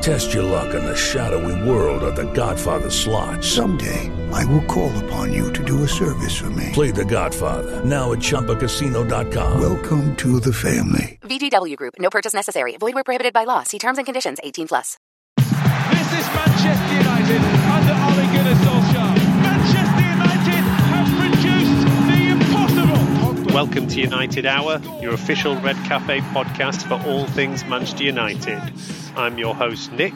Test your luck in the shadowy world of The Godfather slot. Someday, I will call upon you to do a service for me. Play The Godfather now at ChumbaCasino.com. Welcome to the family. VGW Group. No purchase necessary. Void where prohibited by law. See terms and conditions. 18 plus. This is Manchester United under Ole Gunnar Welcome to United Hour, your official Red Cafe podcast for all things Manchester United. I'm your host, Nik.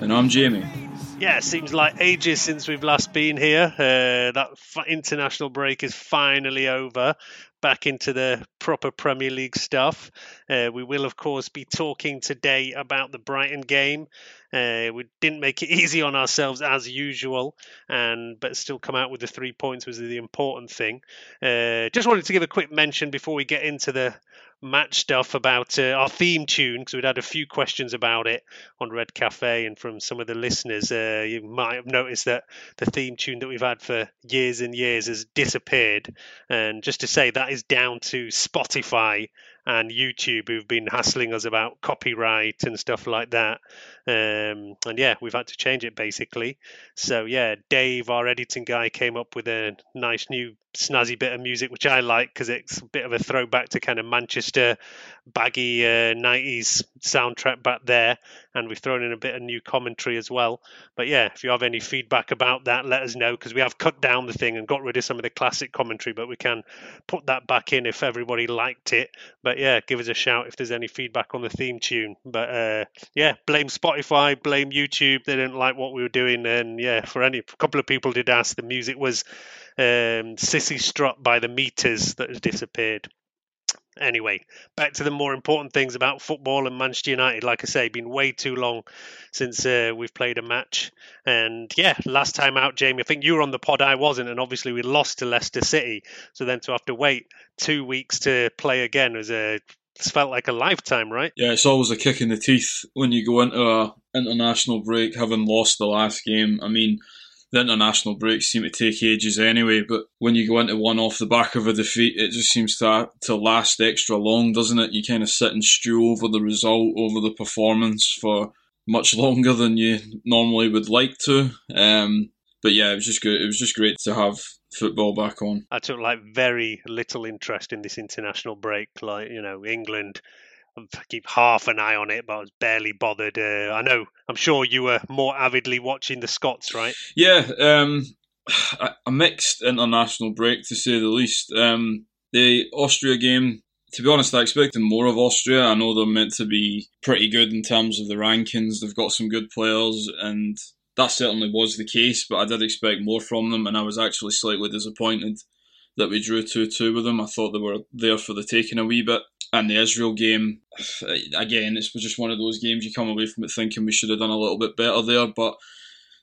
And I'm Jamie. Yeah, it seems like ages since we've last been here. Uh, that f- international break is finally over. Back into the proper Premier League stuff. Uh, we will, of course, be talking today about the Brighton game. Uh, we didn't make it easy on ourselves as usual, and but still come out with the three points was the important thing. Uh, just wanted to give a quick mention before we get into the match stuff about uh, our theme tune because we'd had a few questions about it on Red Cafe and from some of the listeners. Uh, you might have noticed that the theme tune that we've had for years and years has disappeared. And just to say, that is down to Spotify and YouTube who've been hassling us about copyright and stuff like that. Um, and yeah, we've had to change it basically. So yeah, Dave, our editing guy, came up with a nice new snazzy bit of music, which I like because it's a bit of a throwback to kind of Manchester baggy uh, 90s soundtrack back there. And we've thrown in a bit of new commentary as well. But yeah, if you have any feedback about that, let us know because we have cut down the thing and got rid of some of the classic commentary, but we can put that back in if everybody liked it. But yeah, give us a shout if there's any feedback on the theme tune. But uh, yeah, blame Spotify, blame YouTube. They didn't like what we were doing. And yeah, for any a couple of people did ask, the music was um, Cissy Strut by the Meters that has disappeared. Anyway, back to the more important things about football and Manchester United. Like I say, been way too long since uh, we've played a match. And yeah, last time out, Jamie, I think you were on the pod, I wasn't. And obviously, we lost to Leicester City. So then to have to wait two weeks to play again was a it's felt like a lifetime, right? Yeah, it's always a kick in the teeth when you go into a international break having lost the last game. I mean, the international breaks seem to take ages anyway, but when you go into one off the back of a defeat, it just seems to to last extra long, doesn't it? You kind of sit and stew over the result, over the performance for much longer than you normally would like to. Um, but yeah, it was just good. It was just great to have football back on. I took like very little interest in this international break. Like you know, England, Keep half an eye on it, but I was barely bothered. Uh, I know, I'm sure you were more avidly watching the Scots, right? Yeah, um, a a mixed international break to say the least. Um, the Austria game, to be honest, I expected more of Austria. I know they're meant to be pretty good in terms of the rankings. They've got some good players, and that certainly was the case. But I did expect more from them, and I was actually slightly disappointed that we drew two two with them. I thought they were there for the taking a wee bit. And the Israel game, again, it was just one of those games you come away from it thinking we should have done a little bit better there. But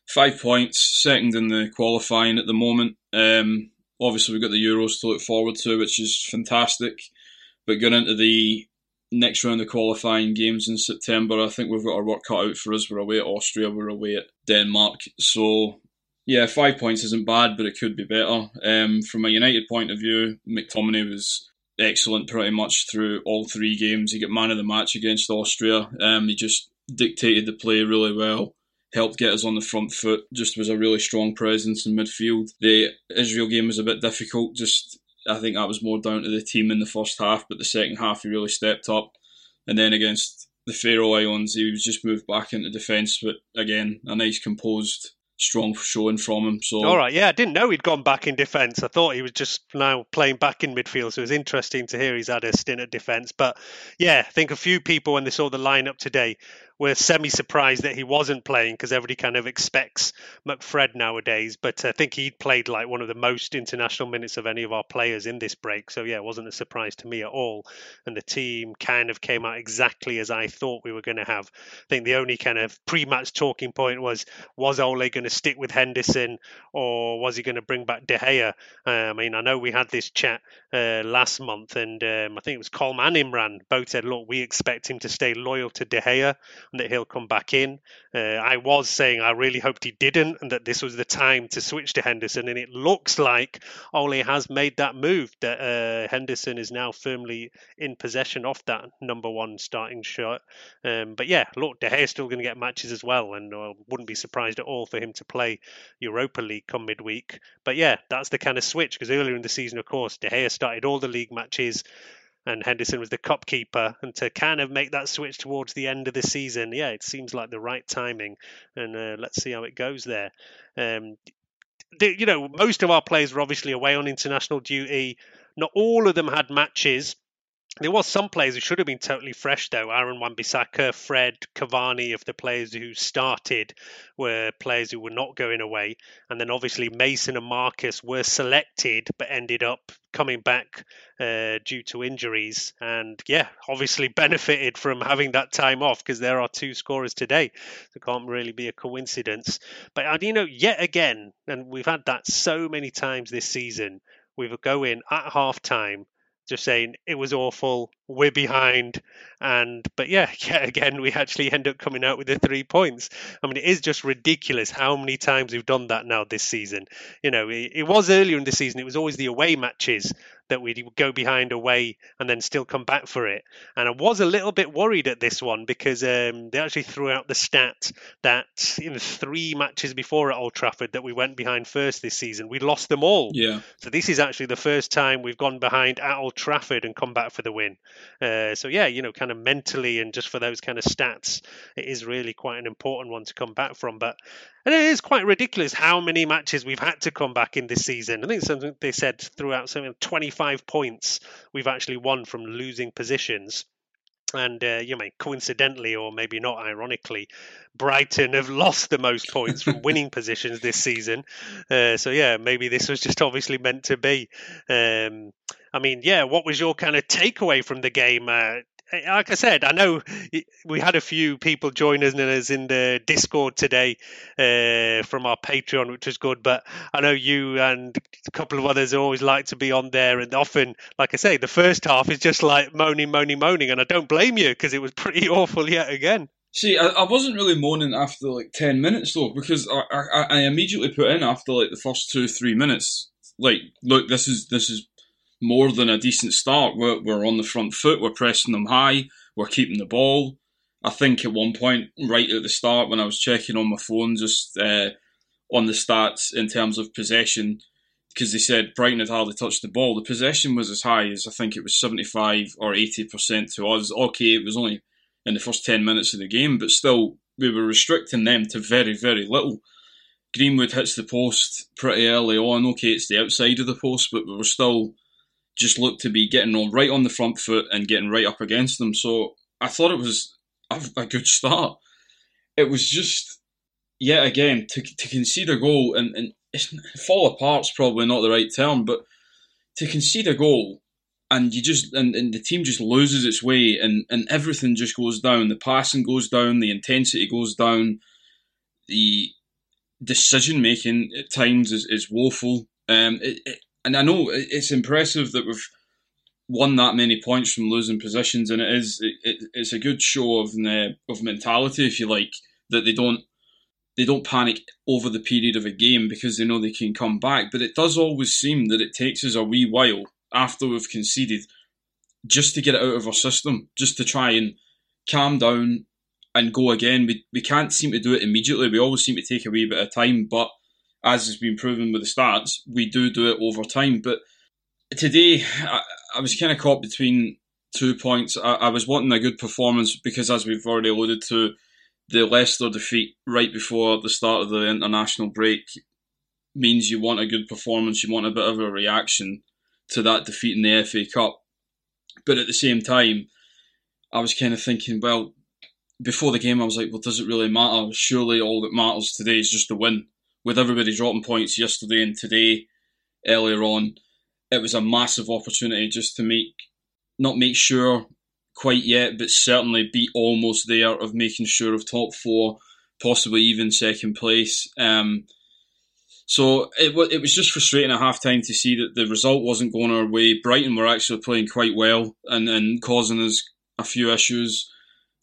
five points, second in the qualifying at the moment. Um, obviously, we've got the Euros to look forward to, which is fantastic. But going into the next round of qualifying games in September, I think we've got our work cut out for us. We're away at Austria, we're away at Denmark. So, yeah, five points isn't bad, but it could be better. Um, from a United point of view, McTominay was excellent pretty much through all three games. He got man of the match against Austria. Um, he just dictated the play really well. Helped get us on the front foot. Just was a really strong presence in midfield. The Israel game was a bit difficult. Just I think that was more down to the team in the first half, but the second half he really stepped up. And then against the Faroe Islands, he was just moved back into defence, but again, a nice composed strong showing from him. So all right, yeah, I didn't know he'd gone back in defence. I thought he was just now playing back in midfield. So it was interesting to hear he's had a stint at defence. But yeah, I think a few people when they saw the lineup today we're semi surprised that he wasn't playing because everybody kind of expects McFred nowadays. But I think he played like one of the most international minutes of any of our players in this break. So yeah, it wasn't a surprise to me at all. And the team kind of came out exactly as I thought we were going to have. I think the only kind of pre-match talking point was was Ole going to stick with Henderson or was he going to bring back De Gea? Uh, I mean, I know we had this chat uh, last month, and um, I think it was Colm and Imran both said, "Look, we expect him to stay loyal to De Gea." And that he'll come back in. Uh, I was saying I really hoped he didn't, and that this was the time to switch to Henderson. And it looks like Ole has made that move. That uh, Henderson is now firmly in possession of that number one starting shot. Um, but yeah, look, De Gea is still going to get matches as well, and uh, wouldn't be surprised at all for him to play Europa League come midweek. But yeah, that's the kind of switch because earlier in the season, of course, De Gea started all the league matches and Henderson was the cup keeper. And to kind of make that switch towards the end of the season, yeah, it seems like the right timing. And uh, let's see how it goes there. Um, the, you know, most of our players were obviously away on international duty. Not all of them had matches. There was some players who should have been totally fresh though. Aaron Wan-Bissaka, Fred, Cavani, of the players who started, were players who were not going away. And then obviously Mason and Marcus were selected but ended up coming back uh, due to injuries. And yeah, obviously benefited from having that time off because there are two scorers today. It can't really be a coincidence. But uh, you know, yet again, and we've had that so many times this season, we go in at half time just saying it was awful, we're behind, and but yeah, yeah, again we actually end up coming out with the three points. I mean, it is just ridiculous how many times we've done that now this season. You know, it, it was earlier in the season; it was always the away matches that we'd go behind away and then still come back for it. And I was a little bit worried at this one because um, they actually threw out the stat that in three matches before at Old Trafford that we went behind first this season, we lost them all. Yeah. So this is actually the first time we've gone behind at Old Trafford and come back for the win. Uh, so yeah, you know, kind of mentally and just for those kind of stats, it is really quite an important one to come back from. But and it is quite ridiculous how many matches we've had to come back in this season. I think something they said throughout something 25 points we've actually won from losing positions. And uh, you know, coincidentally or maybe not ironically, Brighton have lost the most points from winning positions this season. Uh, so yeah, maybe this was just obviously meant to be. Um, I mean, yeah, what was your kind of takeaway from the game? Uh, like I said, I know we had a few people join us in the Discord today uh, from our Patreon, which was good. But I know you and a couple of others always like to be on there, and often, like I say, the first half is just like moaning, moaning, moaning, and I don't blame you because it was pretty awful yet again. See, I, I, wasn't really moaning after like ten minutes though, because I, I, I immediately put in after like the first two three minutes, like, look, this is this is more than a decent start. We're, we're on the front foot, we're pressing them high, we're keeping the ball. I think at one point, right at the start, when I was checking on my phone, just uh, on the stats in terms of possession, because they said Brighton had hardly touched the ball, the possession was as high as I think it was 75 or 80% to us. Okay, it was only in the first 10 minutes of the game, but still, we were restricting them to very, very little. Greenwood hits the post pretty early on. Okay, it's the outside of the post, but we were still just looked to be getting on right on the front foot and getting right up against them. So I thought it was a, a good start. It was just yet again to to concede a goal and, and fall apart's probably not the right term, but to concede a goal and you just and, and the team just loses its way and, and everything just goes down. The passing goes down, the intensity goes down, the decision making at times is, is woeful. Um, it, it, and I know it's impressive that we've won that many points from losing positions, and it is it, it, it's a good show of uh, of mentality, if you like, that they don't they don't panic over the period of a game because they know they can come back. But it does always seem that it takes us a wee while after we've conceded just to get it out of our system, just to try and calm down and go again. We, we can't seem to do it immediately. We always seem to take a wee bit of time, but as has been proven with the stats, we do do it over time. But today, I, I was kind of caught between two points. I, I was wanting a good performance because, as we've already alluded to, the Leicester defeat right before the start of the international break means you want a good performance, you want a bit of a reaction to that defeat in the FA Cup. But at the same time, I was kind of thinking, well, before the game, I was like, well, does it really matter? Surely all that matters today is just the win. With everybody dropping points yesterday and today, earlier on, it was a massive opportunity just to make, not make sure quite yet, but certainly be almost there of making sure of top four, possibly even second place. Um, so it, it was just frustrating at half time to see that the result wasn't going our way. Brighton were actually playing quite well and, and causing us a few issues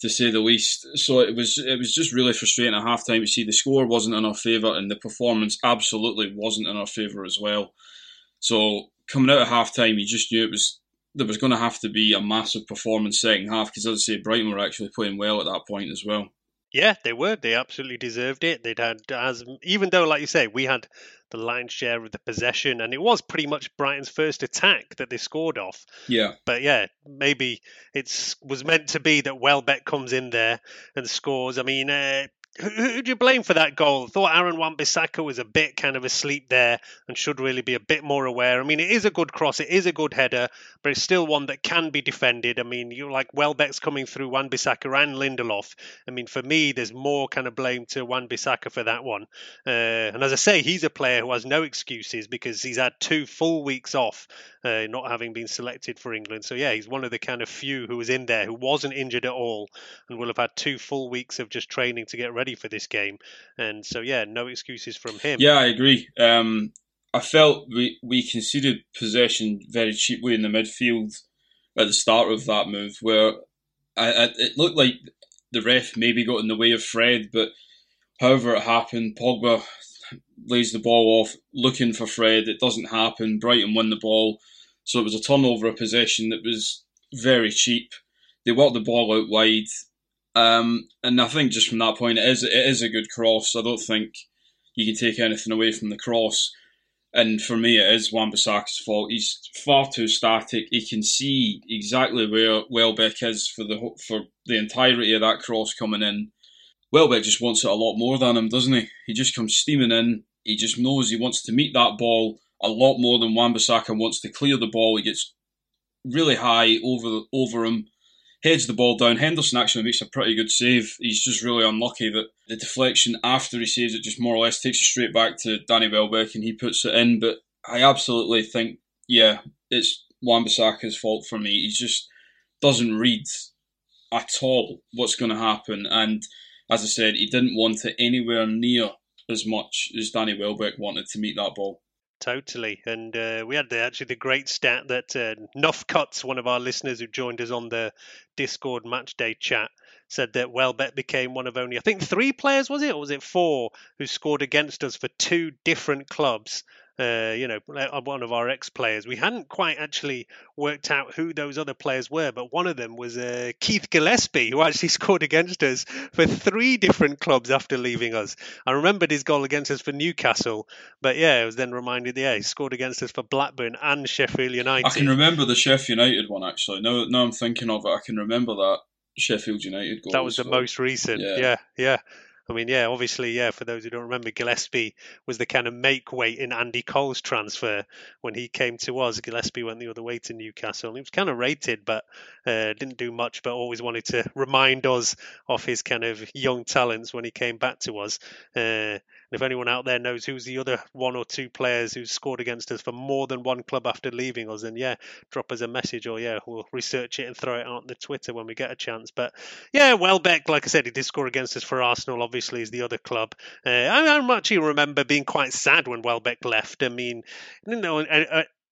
to say the least. So it was it was just really frustrating at half time to see the score wasn't in our favour and the performance absolutely wasn't in our favour as well. So coming out of half time, you just knew it was there was going to have to be a massive performance second half because, as I say, Brighton were actually playing well at that point as well. Yeah, they were. They absolutely deserved it. They'd had as even though, like you say, we had the lion's share of the possession, and it was pretty much Brighton's first attack that they scored off. Yeah. But yeah, maybe it was meant to be that Welbeck comes in there and scores. I mean, uh, who, who do you blame for that goal? Thought Aaron Wan-Bissaka was a bit kind of asleep there and should really be a bit more aware. I mean, it is a good cross, it is a good header, but it's still one that can be defended. I mean, you like Welbeck's coming through Wan-Bissaka and Lindelof. I mean, for me, there's more kind of blame to Wan-Bissaka for that one. Uh, and as I say, he's a player who has no excuses because he's had two full weeks off, uh, not having been selected for England. So yeah, he's one of the kind of few who was in there who wasn't injured at all and will have had two full weeks of just training to get ready ready for this game. And so, yeah, no excuses from him. Yeah, I agree. Um, I felt we, we conceded possession very cheaply in the midfield at the start of that move, where I, I, it looked like the ref maybe got in the way of Fred, but however it happened, Pogba lays the ball off looking for Fred. It doesn't happen. Brighton win the ball. So it was a turnover of possession that was very cheap. They worked the ball out wide. Um, and I think just from that point, it is it is a good cross. I don't think you can take anything away from the cross. And for me, it is Wan-Bissaka's fault. He's far too static. He can see exactly where Welbeck is for the for the entirety of that cross coming in. Welbeck just wants it a lot more than him, doesn't he? He just comes steaming in. He just knows he wants to meet that ball a lot more than Wan-Bissaka wants to clear the ball. He gets really high over over him heads the ball down. Henderson actually makes a pretty good save. He's just really unlucky that the deflection after he saves it just more or less takes it straight back to Danny Welbeck and he puts it in. But I absolutely think, yeah, it's Wan-Bissaka's fault for me. He just doesn't read at all what's going to happen. And as I said, he didn't want it anywhere near as much as Danny Welbeck wanted to meet that ball. Totally, and uh, we had the, actually the great stat that uh, Nuff Cuts, one of our listeners who joined us on the Discord matchday chat, said that Welbeck became one of only I think three players was it? Or was it four who scored against us for two different clubs uh, you know, uh, one of our ex players. We hadn't quite actually worked out who those other players were, but one of them was uh, Keith Gillespie, who actually scored against us for three different clubs after leaving us. I remembered his goal against us for Newcastle, but yeah, I was then reminded, yeah, he scored against us for Blackburn and Sheffield United. I can remember the Sheffield United one actually. Now, now I'm thinking of it, I can remember that Sheffield United goal. That was the most recent. Yeah, yeah. yeah. I mean, yeah, obviously, yeah, for those who don't remember, Gillespie was the kind of make weight in Andy Cole's transfer when he came to us. Gillespie went the other way to Newcastle. He was kind of rated, but uh, didn't do much, but always wanted to remind us of his kind of young talents when he came back to us. Uh, if anyone out there knows who's the other one or two players who scored against us for more than one club after leaving us, then yeah, drop us a message or yeah, we'll research it and throw it out on the Twitter when we get a chance. But yeah, Welbeck, like I said, he did score against us for Arsenal, obviously, is the other club. Uh, I, I actually remember being quite sad when Welbeck left. I mean, you know,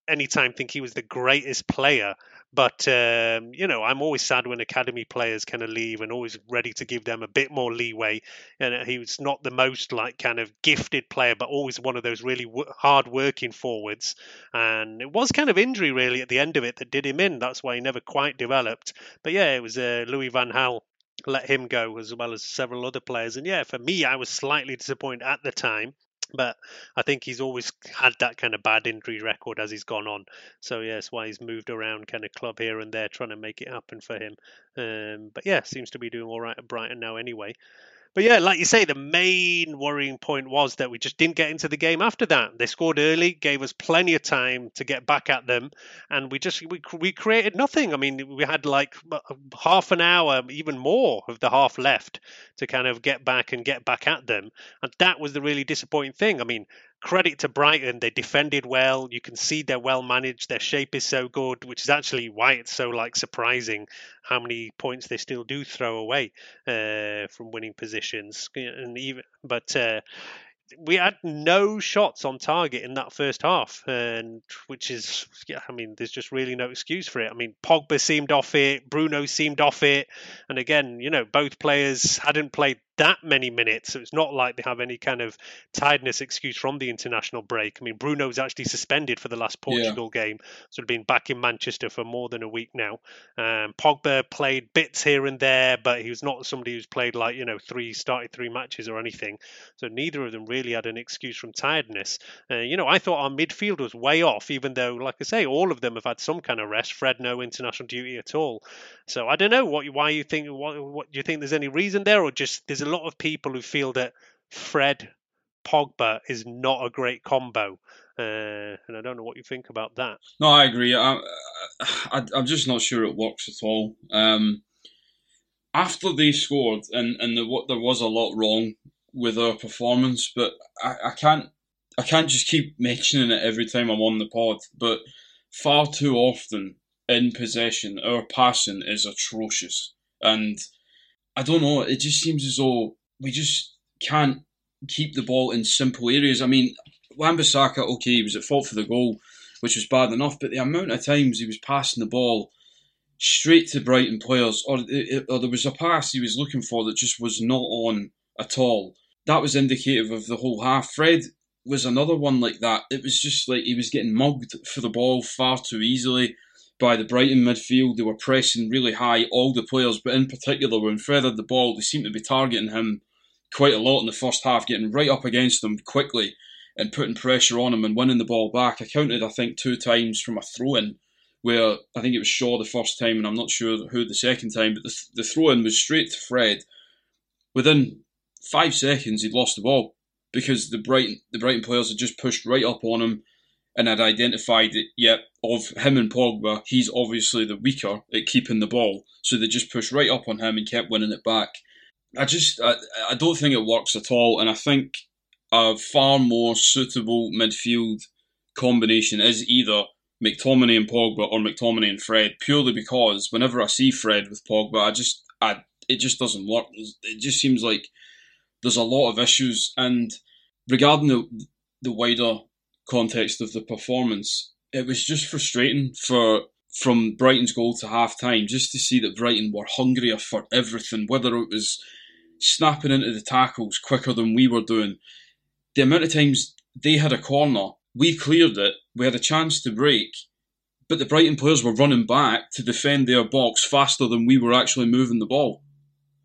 anytime think he was the greatest player But um, you know, I'm always sad when academy players kind of leave, and always ready to give them a bit more leeway. And he was not the most like kind of gifted player, but always one of those really w- hard working forwards. And it was kind of injury really at the end of it that did him in. That's why he never quite developed. But yeah, it was uh, Louis Van Gaal let him go as well as several other players. And yeah, for me, I was slightly disappointed at the time. But I think he's always had that kind of bad injury record as he's gone on. So yeah, that's why he's moved around kind of club here and there trying to make it happen for him. Um, but yeah, seems to be doing all right at Brighton now anyway. But yeah, like you say, the main worrying point was that we just didn't get into the game after that. They scored early, gave us plenty of time to get back at them, and we just we, we created nothing. I mean, we had like uh, half an hour, even more of the half left to kind of get back and get back at them, and that was the really disappointing thing. I mean, credit to Brighton. They defended well. You can see they're well managed. Their shape is so good, which is actually why it's so like surprising how many points they still do throw away uh, from winning positions. And even but uh, we had no shots on target in that first half, and which is, yeah, I mean, there's just really no excuse for it. I mean, Pogba seemed off it, Bruno seemed off it, and again, you know, both players hadn't played that many minutes. So it's not like they have any kind of tiredness excuse from the international break. I mean, Bruno's actually suspended for the last Portugal yeah. game, so he's been back in Manchester for more than a week now. Um, Pogba played bits here and there, but he was not somebody who's played like you know three started three matches or anything. So neither of them really had an excuse from tiredness. Uh, you know, I thought our midfield was way off, even though, like I say, all of them have had some kind of rest. Fred no international duty at all. So I don't know what why you think what, what do you think there's any reason there, or just there's a lot of people who feel that Fred Pogba is not a great combo. Uh, and I don't know what you think about that. No, I agree. I, am just not sure it works at all. Um, after they scored, and and the, what there was a lot wrong with our performance, but I, I can't I can't just keep mentioning it every time I'm on the pod. But far too often in possession, our passing is atrocious, and I don't know. It just seems as though we just can't keep the ball in simple areas. I mean, Wan-Bissaka, okay, he was at fault for the goal, which was bad enough, but the amount of times he was passing the ball straight to Brighton players, or, eh, eh, or there was a pass he was looking for that just was not on at all. That was indicative of the whole half. Fred was another one like that. It was just like he was getting mugged for the ball far too easily by the Brighton midfield. They were pressing really high, all the players, but in particular when Fred had the ball, they seemed to be targeting him quite a lot in the first half, getting right up against him quickly and putting pressure on him and winning the ball back. I counted, I think, two times from a throw in where I think it was Shaw the first time, and I'm not sure who the second time, but the, the throw in was straight to Fred. Within five seconds, he'd lost the ball because the Brighton the Brighton players had just pushed right up on him and had identified that, yep, of him and Pogba, he's obviously the weaker at keeping the ball. So they just pushed right up on him and kept winning it back. I just, I, I don't think it works at all. And I think a far more suitable midfield combination is either McTominay and Pogba or McTominay and Fred, purely because whenever I see Fred with Pogba, I just, I, it just doesn't work. It just seems like there's a lot of issues. And regarding the, the wider context of the performance, it was just frustrating for from Brighton's goal to half time just to see that Brighton were hungrier for everything, whether it was snapping into the tackles quicker than we were doing. The amount of times they had a corner, we cleared it, we had a chance to break, but the Brighton players were running back to defend their box faster than we were actually moving the ball.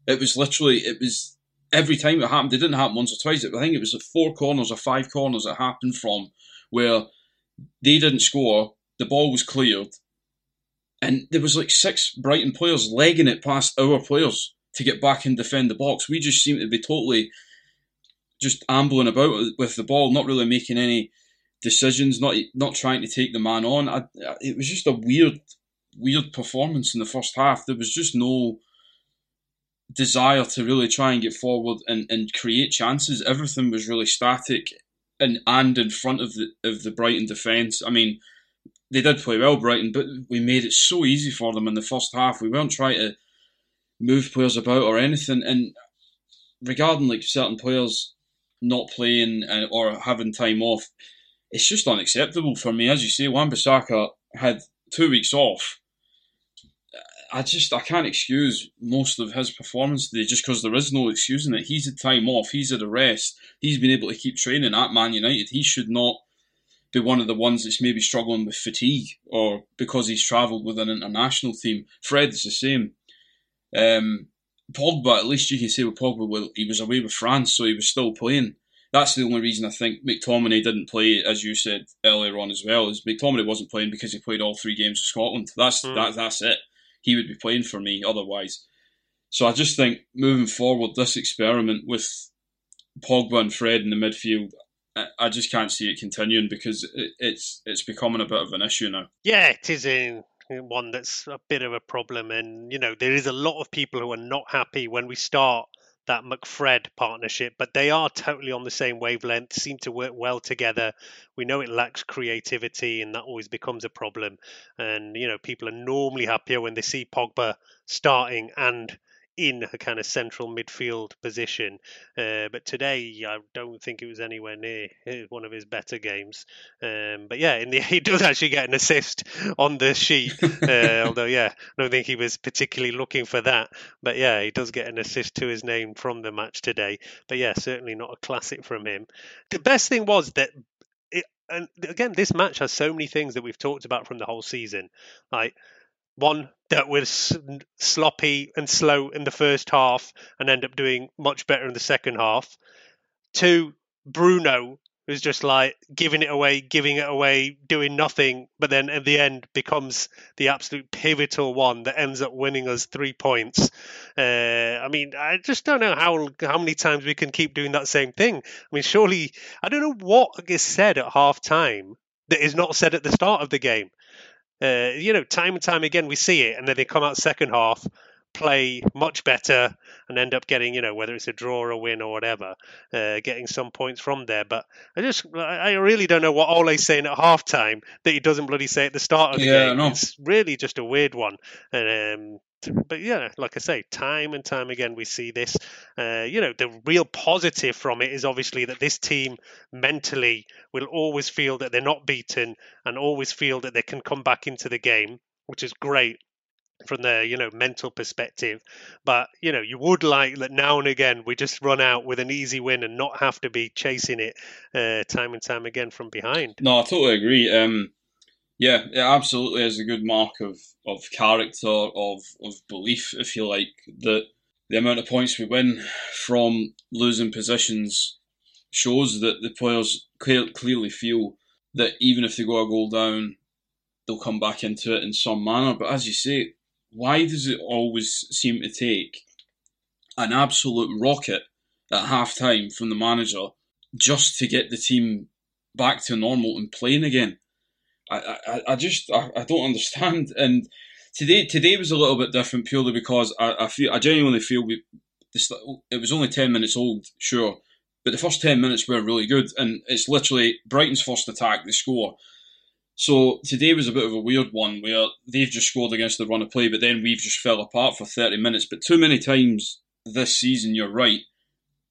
It was literally, it was every time it happened. It didn't happen once or twice. I think it was four corners or five corners it happened from where they didn't score, the ball was cleared, and there was like six Brighton players legging it past our players to get back and defend the box. We just seemed to be totally just ambling about with the ball, not really making any decisions, not not trying to take the man on. I, it was just a weird, weird performance in the first half. There was just no desire to really try and get forward and, and create chances. Everything was really static and and in front of the of the Brighton defence. I mean, they did play well, Brighton, but we made it so easy for them in the first half. We weren't trying to move players about or anything. And regarding like certain players not playing uh, or having time off, it's just unacceptable for me. As you say, Wan Bissaka had two weeks off, I just I can't excuse most of his performance today just because there is no excusing it. He's had time off, he's had a rest, he's been able to keep training at Man United. He should not be one of the ones that's maybe struggling with fatigue or because he's travelled with an international team. Fred's the same. Um, Pogba, at least you can say with Pogba, well, he was away with France, so he was still playing. That's the only reason I think McTominay didn't play, as you said earlier on as well. Is McTominay wasn't playing because he played all three games of Scotland. That's mm. that, that's it. He would be playing for me otherwise. So I just think moving forward, this experiment with Pogba and Fred in the midfield, I just can't see it continuing because it's it's becoming a bit of an issue now. Yeah, it is in one that's a bit of a problem, and you know there is a lot of people who are not happy when we start that McFred partnership, but they are totally on the same wavelength, seem to work well together. We know it lacks creativity, and that always becomes a problem. And, you know, people are normally happier when they see Pogba starting and in a kind of central midfield position. Uh, but today, I don't think it was anywhere near one of his better games. Um, but yeah, in the he does actually get an assist on the sheet. Uh, although, yeah, I don't think he was particularly looking for that. But yeah, he does get an assist to his name from the match today. But yeah, certainly not a classic from him. The best thing was that and again, this match has so many things that we've talked about from the whole season. Like one that was sloppy and slow in the first half and end up doing much better in the second half. Two, Bruno was just like giving it away, giving it away, doing nothing, but then at the end becomes the absolute pivotal one that ends up winning us three points. Uh, I mean, I just don't know how how many times we can keep doing that same thing. I mean, surely I don't know what is said at half time that is not said at the start of the game. Uh, you know, time and time again we see it, and then they come out second half, play much better, and end up getting, you know, whether it's a draw or a win or whatever, uh, getting some points from there. But I just, I really don't know what Ole's saying at halftime that he doesn't bloody say at the start of the yeah, game. It's really just a weird one. And um, but yeah, like I say, time and time again we see this. Uh, you know, the real positive from it is obviously that this team mentally will always feel that they're not beaten and always feel that they can come back into the game, which is great from the you know mental perspective. But you know you would like that now and again we just run out with an easy win and not have to be chasing it uh, time and time again from behind. No i totally agree. Um yeah, it absolutely is a good mark of, of character, of, of belief, if you like, that the amount of points we win from losing positions shows that the players clear, clearly feel that even if they go a goal down, they'll come back into it in some manner. But as you say, why does it always seem to take an absolute rocket at half time from the manager just to get the team back to normal and playing again? I, I, just I, I don't understand. And today today was a little bit different purely because I, I feel I genuinely feel we this, it was only ten minutes old, sure, but the first ten minutes were really good, and it's literally Brighton's first attack, they score. So today was a bit of a weird one where they've just scored against the run of play, but then we've just fell apart for thirty minutes. But too many times this season, you're right.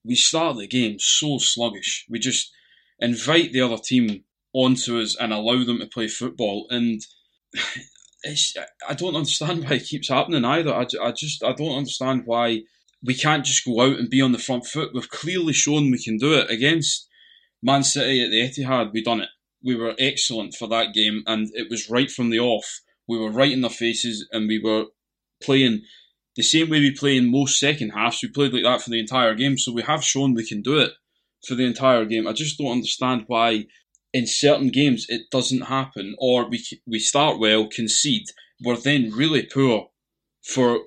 We start the game so sluggish. We just invite the other team onto us and allow them to play football. And I don't understand why it keeps happening either. I, I just I don't understand why we can't just go out and be on the front foot. We've clearly shown we can do it against Man City at the Etihad. We done it. We were excellent for that game, and it was right from the off. We were right in their faces, and we were playing the same way we play in most second halves. We played like that for the entire game, so we have shown we can do it for the entire game. I just don't understand why in certain games it doesn't happen, or we we start well, concede, we're then really poor for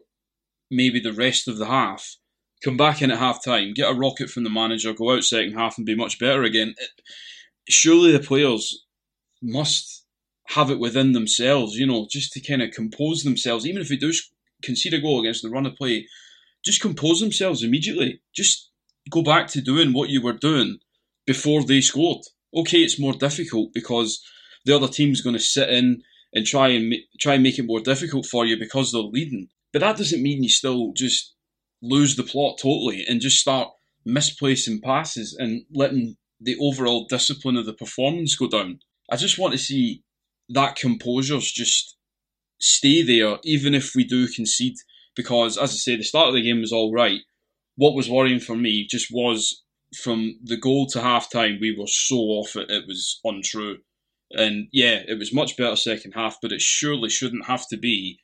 maybe the rest of the half. Come back in at half time, get a rocket from the manager, go out second half, and be much better again. It, surely the players must have it within themselves, you know, just to kind of compose themselves. Even if they do concede a goal against the run of play, just compose themselves immediately. Just go back to doing what you were doing before they scored okay, it's more difficult because the other team's going to sit in and try and ma- try and make it more difficult for you because they're leading. But that doesn't mean you still just lose the plot totally and just start misplacing passes and letting the overall discipline of the performance go down. I just want to see that composure's just stay there, even if we do concede. Because, as I say, the start of the game was all right. What was worrying for me just was from the goal to half time, we were so off it, it was untrue. And yeah, it was much better second half, but it surely shouldn't have to be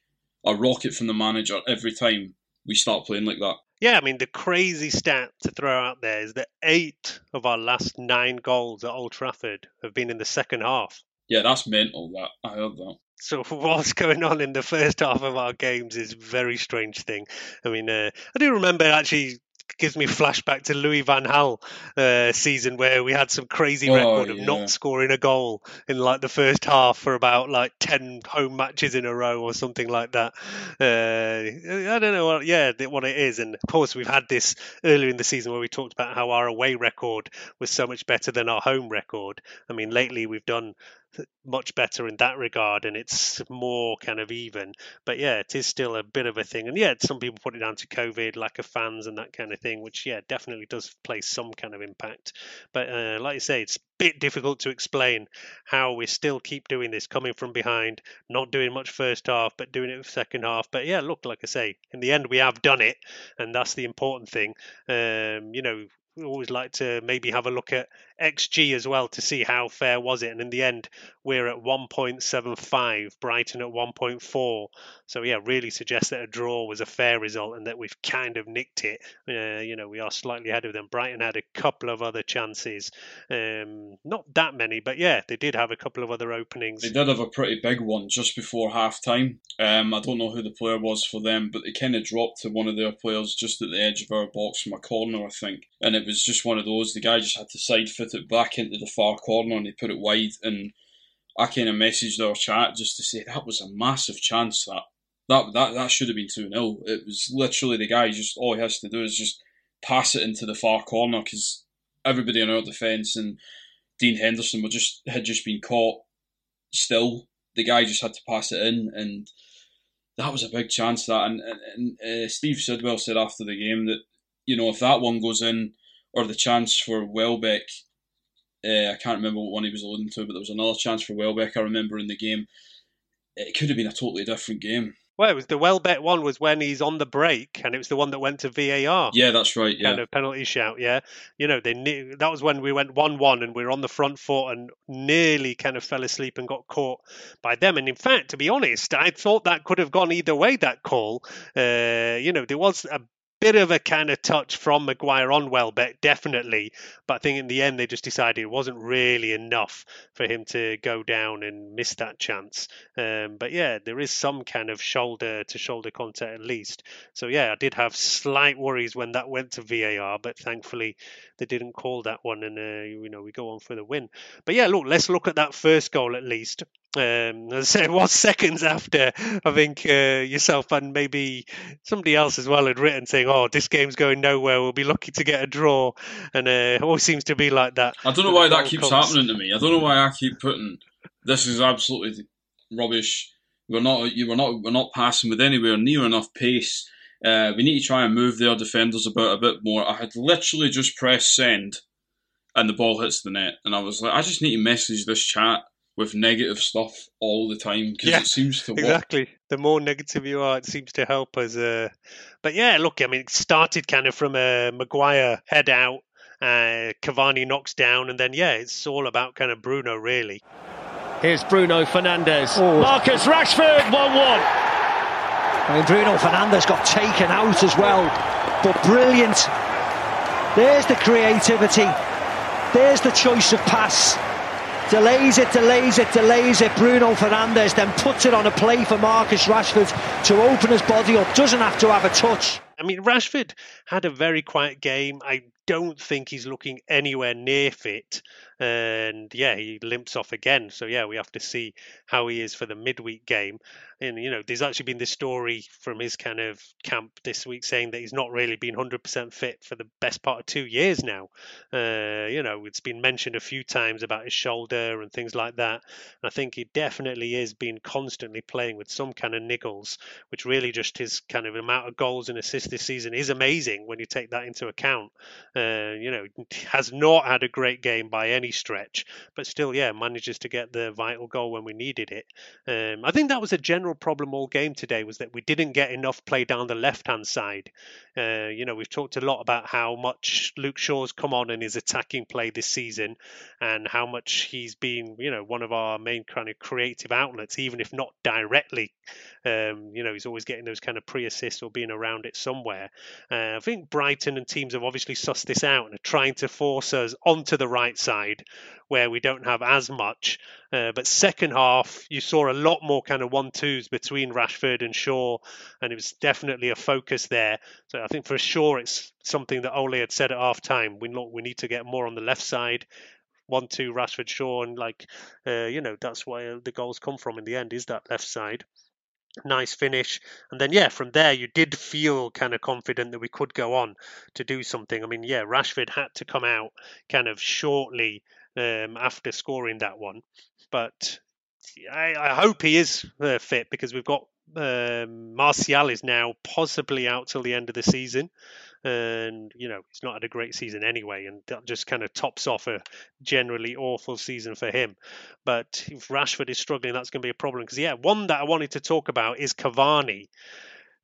a rocket from the manager every time we start playing like that. Yeah, I mean, the crazy stat to throw out there is that eight of our last nine goals at Old Trafford have been in the second half. Yeah, that's mental. That I heard that. So what's going on in the first half of our games is a very strange thing. I mean, uh, I do remember actually gives me flashback to Louis Van Gaal uh, season where we had some crazy Oh, record of yeah. not scoring a goal in like the first half for about like 10 home matches in a row or something like that. Uh, I don't know what, yeah, what it is. And of course, we've had this earlier in the season where we talked about how our away record was so much better than our home record. I mean, lately we've done much better in that regard and it's more kind of even. But yeah it is still a bit of a thing. And yeah some people put it down to covid lack of fans and that kind of thing which yeah definitely does play some kind of impact. But uh, like you say it's a bit difficult to explain how we still keep doing this coming from behind not doing much first half but doing it second half. But yeah look like i say in the end we have done it and that's the important thing. Um you know we always like to maybe have a look at XG as well to see how fair was it. And in the end, we're at 1.75, Brighton at 1.4. So yeah, really suggests that a draw was a fair result and that we've kind of nicked it. Uh, you know, we are slightly ahead of them. Brighton had a couple of other chances, um, not that many, but yeah, they did have a couple of other openings. They did have a pretty big one just before half time. Um, I don't know who the player was for them, but they kind of dropped to one of their players just at the edge of our box from a corner, I think. And it was just one of those. The guy just had to side foot it back into the far corner and he put it wide. And I kind of messaged our chat just to say that was a massive chance. That that that, that should have been 2 0. It was literally the guy just all he has to do is just pass it into the far corner because everybody on our defence and Dean Henderson were just had just been caught still. The guy just had to pass it in, and that was a big chance. That and, and, and uh, Steve Sidwell said after the game that you know if that one goes in, or the chance for Welbeck, uh, I can't remember what one he was alluding to, but there was another chance for Welbeck. I remember in the game, it could have been a totally different game. Well, it was the Welbeck one was when he's on the break, and it was the one that went to VAR. Yeah, that's right. Yeah, kind of penalty shout. Yeah, you know they knew that was when we went one-one and we were on the front foot and nearly kind of fell asleep and got caught by them. And in fact, to be honest, I thought that could have gone either way. That call, uh, you know, there was a bit of a kind of touch from Maguire on Welbeck, definitely. But I think in the end they just decided it wasn't really enough for him to go down and miss that chance. Um, but yeah, there is some kind of shoulder to shoulder contact at least. So yeah, I did have slight worries when that went to VAR, but thankfully they didn't call that one, and uh, you know we go on for the win. But yeah, look, let's look at that first goal at least. Um, as I said, it was seconds after I think uh, yourself and maybe somebody else as well had written saying, "Oh, this game's going nowhere. We'll be lucky to get a draw," and uh, it always seems to be like that. I don't know why that keeps happening to me. I don't know why I keep putting this is absolutely rubbish. We're not you we're not we're not passing with anywhere near enough pace. Uh, we need to try and move their defenders about a bit more. I had literally just pressed send, and the ball hits the net, and I was like, I just need to message this chat with negative stuff all the time because Yeah, it seems to work. Exactly. The more negative you are, it seems to help us. Uh, but yeah, look, I mean, it started kind of from a Maguire head out. Uh, Cavani knocks down, and then yeah, it's all about kind of Bruno really. Here's Bruno Fernandes. Marcus Rashford, 1 1. I mean, Bruno Fernandes got taken out as well, but brilliant. There's the creativity. There's the choice of pass. Delays it, delays it, delays it. Bruno Fernandes then puts it on a play for Marcus Rashford to open his body up. Doesn't have to have a touch. I mean, Rashford had a very quiet game. I don't think he's looking anywhere near fit. And yeah, he limps off again. So yeah, we have to see how he is for the midweek game. And you know, there's actually been this story from his kind of camp this week saying that he's not really been 100% fit for the best part of two years now. Uh, you know, it's been mentioned a few times about his shoulder and things like that. And I think he definitely is been constantly playing with some kind of niggles, which really just his kind of amount of goals and assists this season is amazing when you take that into account. Uh, you know, has not had a great game by any any stretch, but still, yeah, manages to get the vital goal when we needed it. Um, I think that was a general problem all game today was that we didn't get enough play down the left hand side. Uh, you know, we've talked a lot about how much Luke Shaw's come on in his attacking play this season, and how much he's been, you know, one of our main kind of creative outlets, even if not directly. Um, you know, he's always getting those kind of pre-assists or being around it somewhere. Uh, I think Brighton and teams have obviously sussed this out and are trying to force us onto the right side where we don't have as much. Uh, but second half, you saw a lot more kind of one twos between Rashford and Shaw, and it was definitely a focus there. So I think for sure it's something that Ole had said at half time. We we need to get more on the left side. One two Rashford Shaw and like uh, you know that's where the goals come from in the end is that left side nice finish. And then, yeah, from there, you did feel kind of confident that we could go on to do something. I mean, yeah, Rashford had to come out kind of shortly um, after scoring that one. But I, I hope he is uh, fit because we've got um, Martial is now possibly out till the end of the season and you know he's not had a great season anyway, and that just kind of tops off a generally awful season for him. But if Rashford is struggling, that's going to be a problem. Because yeah, one that I wanted to talk about is Cavani,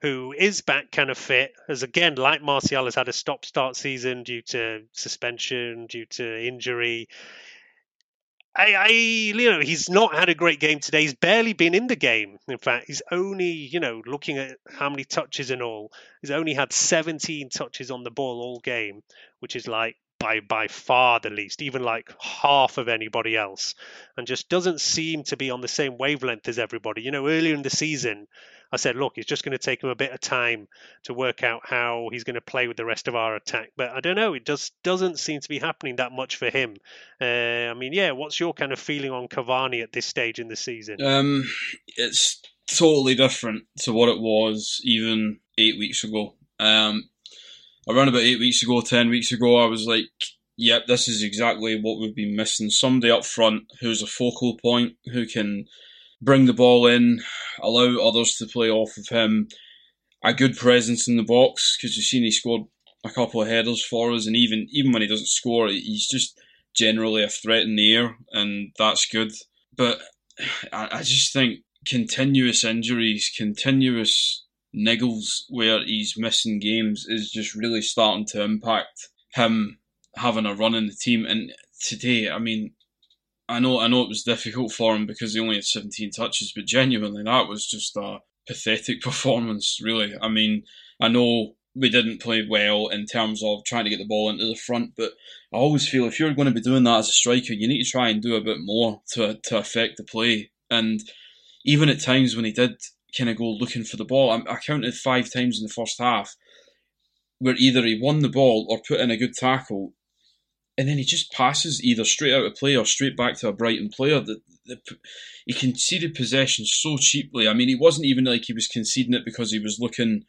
who is back kind of fit, as again like Martial has had a stop-start season due to suspension, due to injury. I, I, you know, he's not had a great game today. He's barely been in the game. In fact, he's only, you know, looking at how many touches and all, he's only had 17 touches on the ball all game, which is like by by far the least, even like half of anybody else, and just doesn't seem to be on the same wavelength as everybody. You know, earlier in the season, I said, look, it's just going to take him a bit of time to work out how he's going to play with the rest of our attack. But I don't know, it just doesn't seem to be happening that much for him. Uh, I mean, yeah, what's your kind of feeling on Cavani at this stage in the season? Um, it's totally different to what it was even eight weeks ago. Um, around about eight weeks ago, ten weeks ago, I was like, yep, this is exactly what we've been missing. Somebody up front who's a focal point, who can bring the ball in, allow others to play off of him. A good presence in the box because you've seen he scored a couple of headers for us, and even even when he doesn't score, he's just generally a threat in the air, and that's good. But I, I just think continuous injuries, continuous niggles where he's missing games is just really starting to impact him having a run in the team. And today, I mean, I know I know it was difficult for him because he only had 17 touches, but genuinely that was just a pathetic performance. Really, I mean, I know we didn't play well in terms of trying to get the ball into the front, but I always feel if you're going to be doing that as a striker, you need to try and do a bit more to to affect the play. And even at times when he did kind of go looking for the ball, I, I counted five times in the first half where either he won the ball or put in a good tackle and then he just passes either straight out of play or straight back to a Brighton player. The, the, he conceded possession so cheaply. I mean, he wasn't even like he was conceding it because he was looking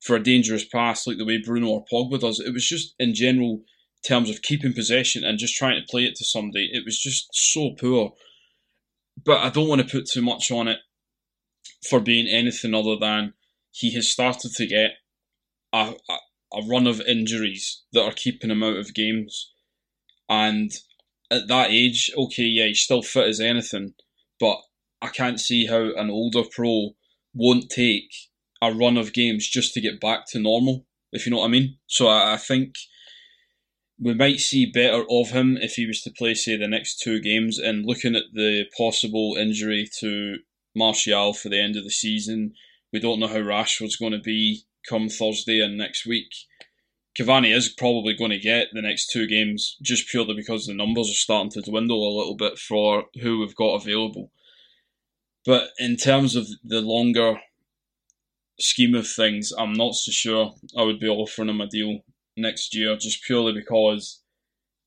for a dangerous pass like the way Bruno or Pogba does. It was just in general terms of keeping possession and just trying to play it to somebody. It was just so poor. But I don't want to put too much on it for being anything other than he has started to get a, a, a run of injuries that are keeping him out of games and at that age, okay, yeah, he's still fit as anything, but I can't see how an older pro won't take a run of games just to get back to normal, if you know what I mean. So I, I think we might see better of him if he was to play, say, the next two games. And looking at the possible injury to Martial for the end of the season, we don't know how Rashford's going to be come Thursday and next week. Cavani is probably going to get the next two games just purely because the numbers are starting to dwindle a little bit for who we've got available. But in terms of the longer scheme of things, I'm not so sure I would be offering him a deal next year just purely because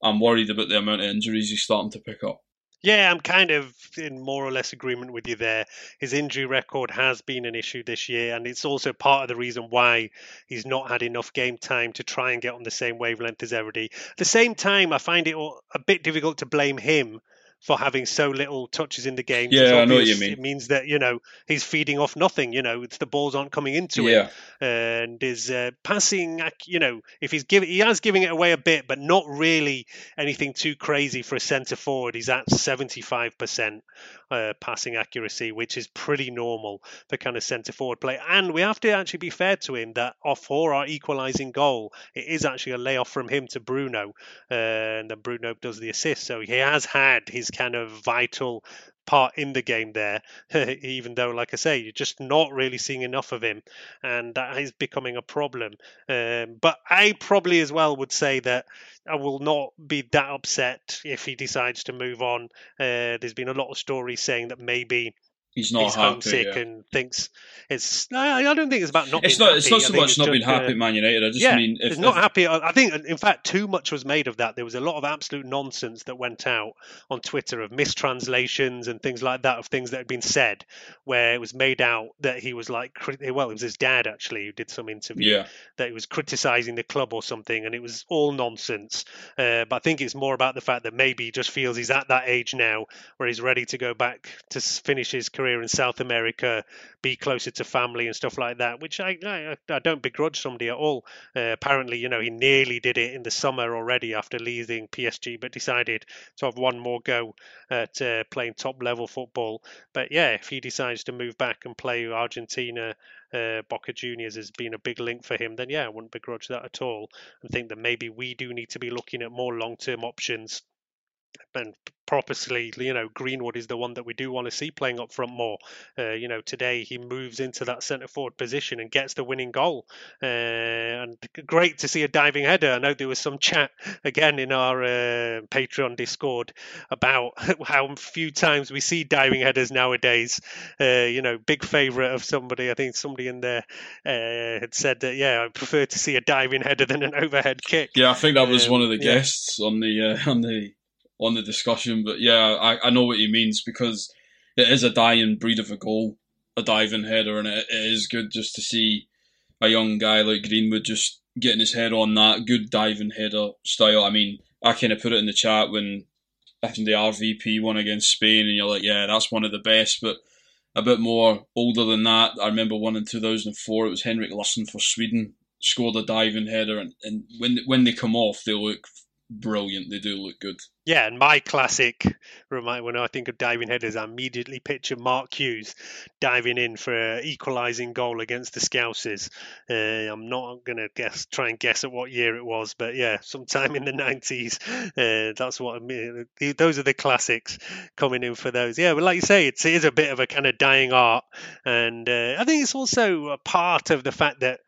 I'm worried about the amount of injuries he's starting to pick up. Yeah, I'm kind of in more or less agreement with you there. His injury record has been an issue this year, and it's also part of the reason why he's not had enough game time to try and get on the same wavelength as Everdy. At the same time, I find it a bit difficult to blame him for having so little touches in the game. Yeah, I know what you mean. It means that you know he's feeding off nothing. You know, it's the balls aren't coming into Yeah. him, and his uh, passing. You know, if he's giving, he has giving it away a bit, but not really anything too crazy for a centre forward. He's at seventy five percent uh, passing accuracy, which is pretty normal for kind of centre forward play. And we have to actually be fair to him that off for our equalising goal, it is actually a layoff from him to Bruno, uh, and then Bruno does the assist. So he has had his kind of vital part in the game there, even though, like I say, you're just not really seeing enough of him, and that is becoming a problem. Um, but I probably as well would say that I will not be that upset if he decides to move on. Uh, there's been a lot of stories saying that maybe He's not he's happy. homesick yeah. and thinks it's. I don't think it's about not. It's being not. It's not so much not being just, uh, happy at Man United. I just yeah, mean if, it's not if- happy. I I think, in fact, too much was made of that. There was a lot of absolute nonsense that went out on Twitter of mistranslations and things like that of things that had been said, where it was made out that he was like, well, it was his dad actually who did some interview Yeah. that he was criticizing the club or something, and it was all nonsense. Uh, but I think it's more about the fact that maybe he just feels he's at that age now where he's ready to go back to finish his career in South America, be closer to family and stuff like that. Which I I, I don't begrudge somebody at all. Uh, apparently, you know, he nearly did it in the summer already after leaving PSG, but decided to have one more go at uh, playing top level football. But yeah, if he decides to move back and play Argentina uh, Boca Juniors has been a big link for him, then yeah, I wouldn't begrudge that at all. And think that maybe we do need to be looking at more long term options. And purposely, you know, Greenwood is the one that we do want to see playing up front more. Uh, you know, today he moves into that centre forward position and gets the winning goal. Uh, and great to see a diving header. I know there was some chat again in our uh, Patreon Discord about how few times we see diving headers nowadays. Uh, you know, big favourite of somebody. I think somebody in there uh, had said that. Yeah, I prefer to see a diving header than an overhead kick. Yeah, I think that was Um, one of the yeah. guests on the uh, on the on the discussion. But yeah, I, I know what he means because it is a dying breed of a goal, a diving header, and it, it is good just to see a young guy like Greenwood just getting his head on that good diving header style. I mean, I kind of put it in the chat when after the RVP won against Spain, and you're like, yeah, that's one of the best, but. A bit more older than that, I remember one in 2004. It was Henrik Larsson for Sweden scored a diving header, and, and when when they come off, they look brilliant. They do look good. Yeah, and my classic remind when I think of diving headers, I immediately picture Mark Hughes diving in for an equalising goal against the Scousers. Uh, I'm not going to guess, try and guess at what year it was, but yeah, sometime in the 90s. Uh, that's what I mean. Those are the classics coming in for those. Yeah, but like you say, it's, it is a bit of a kind of dying art, and uh, I think it's also a part of the fact that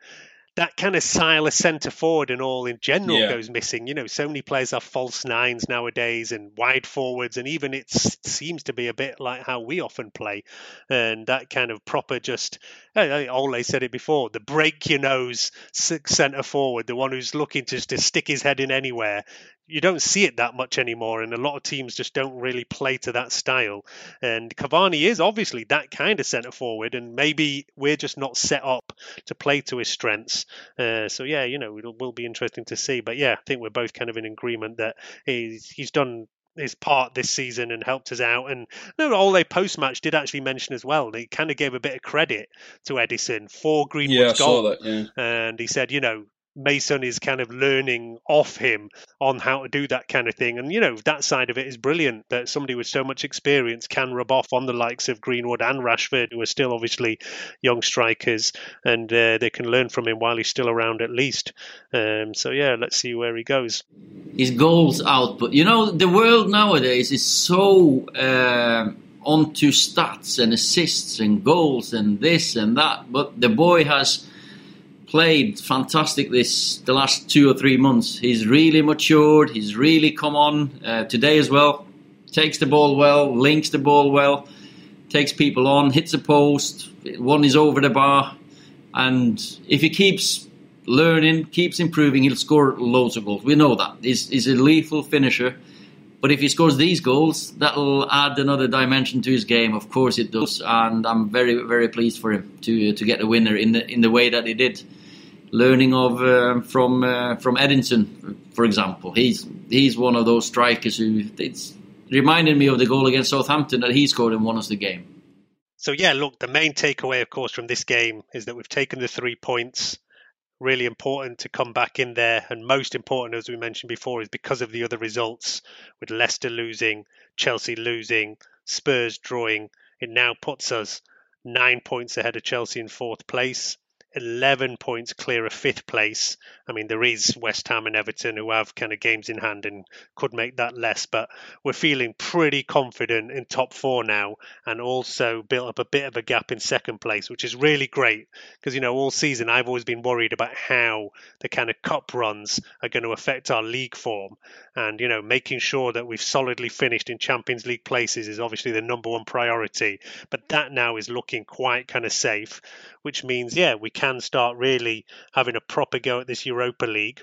that kind of style of centre forward and all in general Yeah. goes missing. You know, so many players have false nines nowadays and wide forwards, and even it seems to be a bit like how we often play. And that kind of proper just, uh, Ole said it before, the break your nose centre forward, the one who's looking to just to stick his head in anywhere. You don't see it that much anymore, and a lot of teams just don't really play to that style. And Cavani is obviously that kind of centre forward, and maybe we're just not set up to play to his strengths. Uh, so yeah, you know, it will be interesting to see. But yeah, I think we're both kind of in agreement that he's he's done his part this season and helped us out. And no, Ole post match did actually mention as well. They kind of gave a bit of credit to Edinson for Greenwood's Yeah, goal, that. Yeah. and he said, you know. Mason is kind of learning off him on how to do that kind of thing. And, you know, that side of it is brilliant that somebody with so much experience can rub off on the likes of Greenwood and Rashford, who are still obviously young strikers, and uh, they can learn from him while he's still around at least. Um, so, yeah, let's see where he goes. his goals output. You know, the world nowadays is so um onto stats and assists and goals and this and that. But the boy has played fantastic this the last two or three months. He's really matured. He's really come on uh, today as well. Takes the ball well, links the ball well, takes people on, hits a post. One is over the bar, and if he keeps learning, keeps improving, he'll score loads of goals. We know that. He's, he's a lethal finisher. But if he scores these goals, that'll add another dimension to his game. Of course it does, and I'm very, very pleased for him to to get a winner in the in the way that he did. Learning of uh, from uh, from Edinson, for example, he's he's one of those strikers who it's reminded me of the goal against Southampton that he scored and won us the game. So yeah, look, the main takeaway, of course, from this game is that we've taken the three points. Really important to come back in there, and most important, as we mentioned before, is because of the other results, with Leicester losing, Chelsea losing, Spurs drawing. It now puts us nine points ahead of Chelsea in fourth place. 11 points clear of fifth place. I mean, there is West Ham and Everton who have kind of games in hand and could make that less, but we're feeling pretty confident in top four now and also built up a bit of a gap in second place, which is really great because, you know, all season I've always been worried about how the kind of cup runs are going to affect our league form. And, you know, making sure that we've solidly finished in Champions League places is obviously the number one priority. But that now is looking quite kind of safe, which means, yeah, we can start really having a proper go at this Europa League.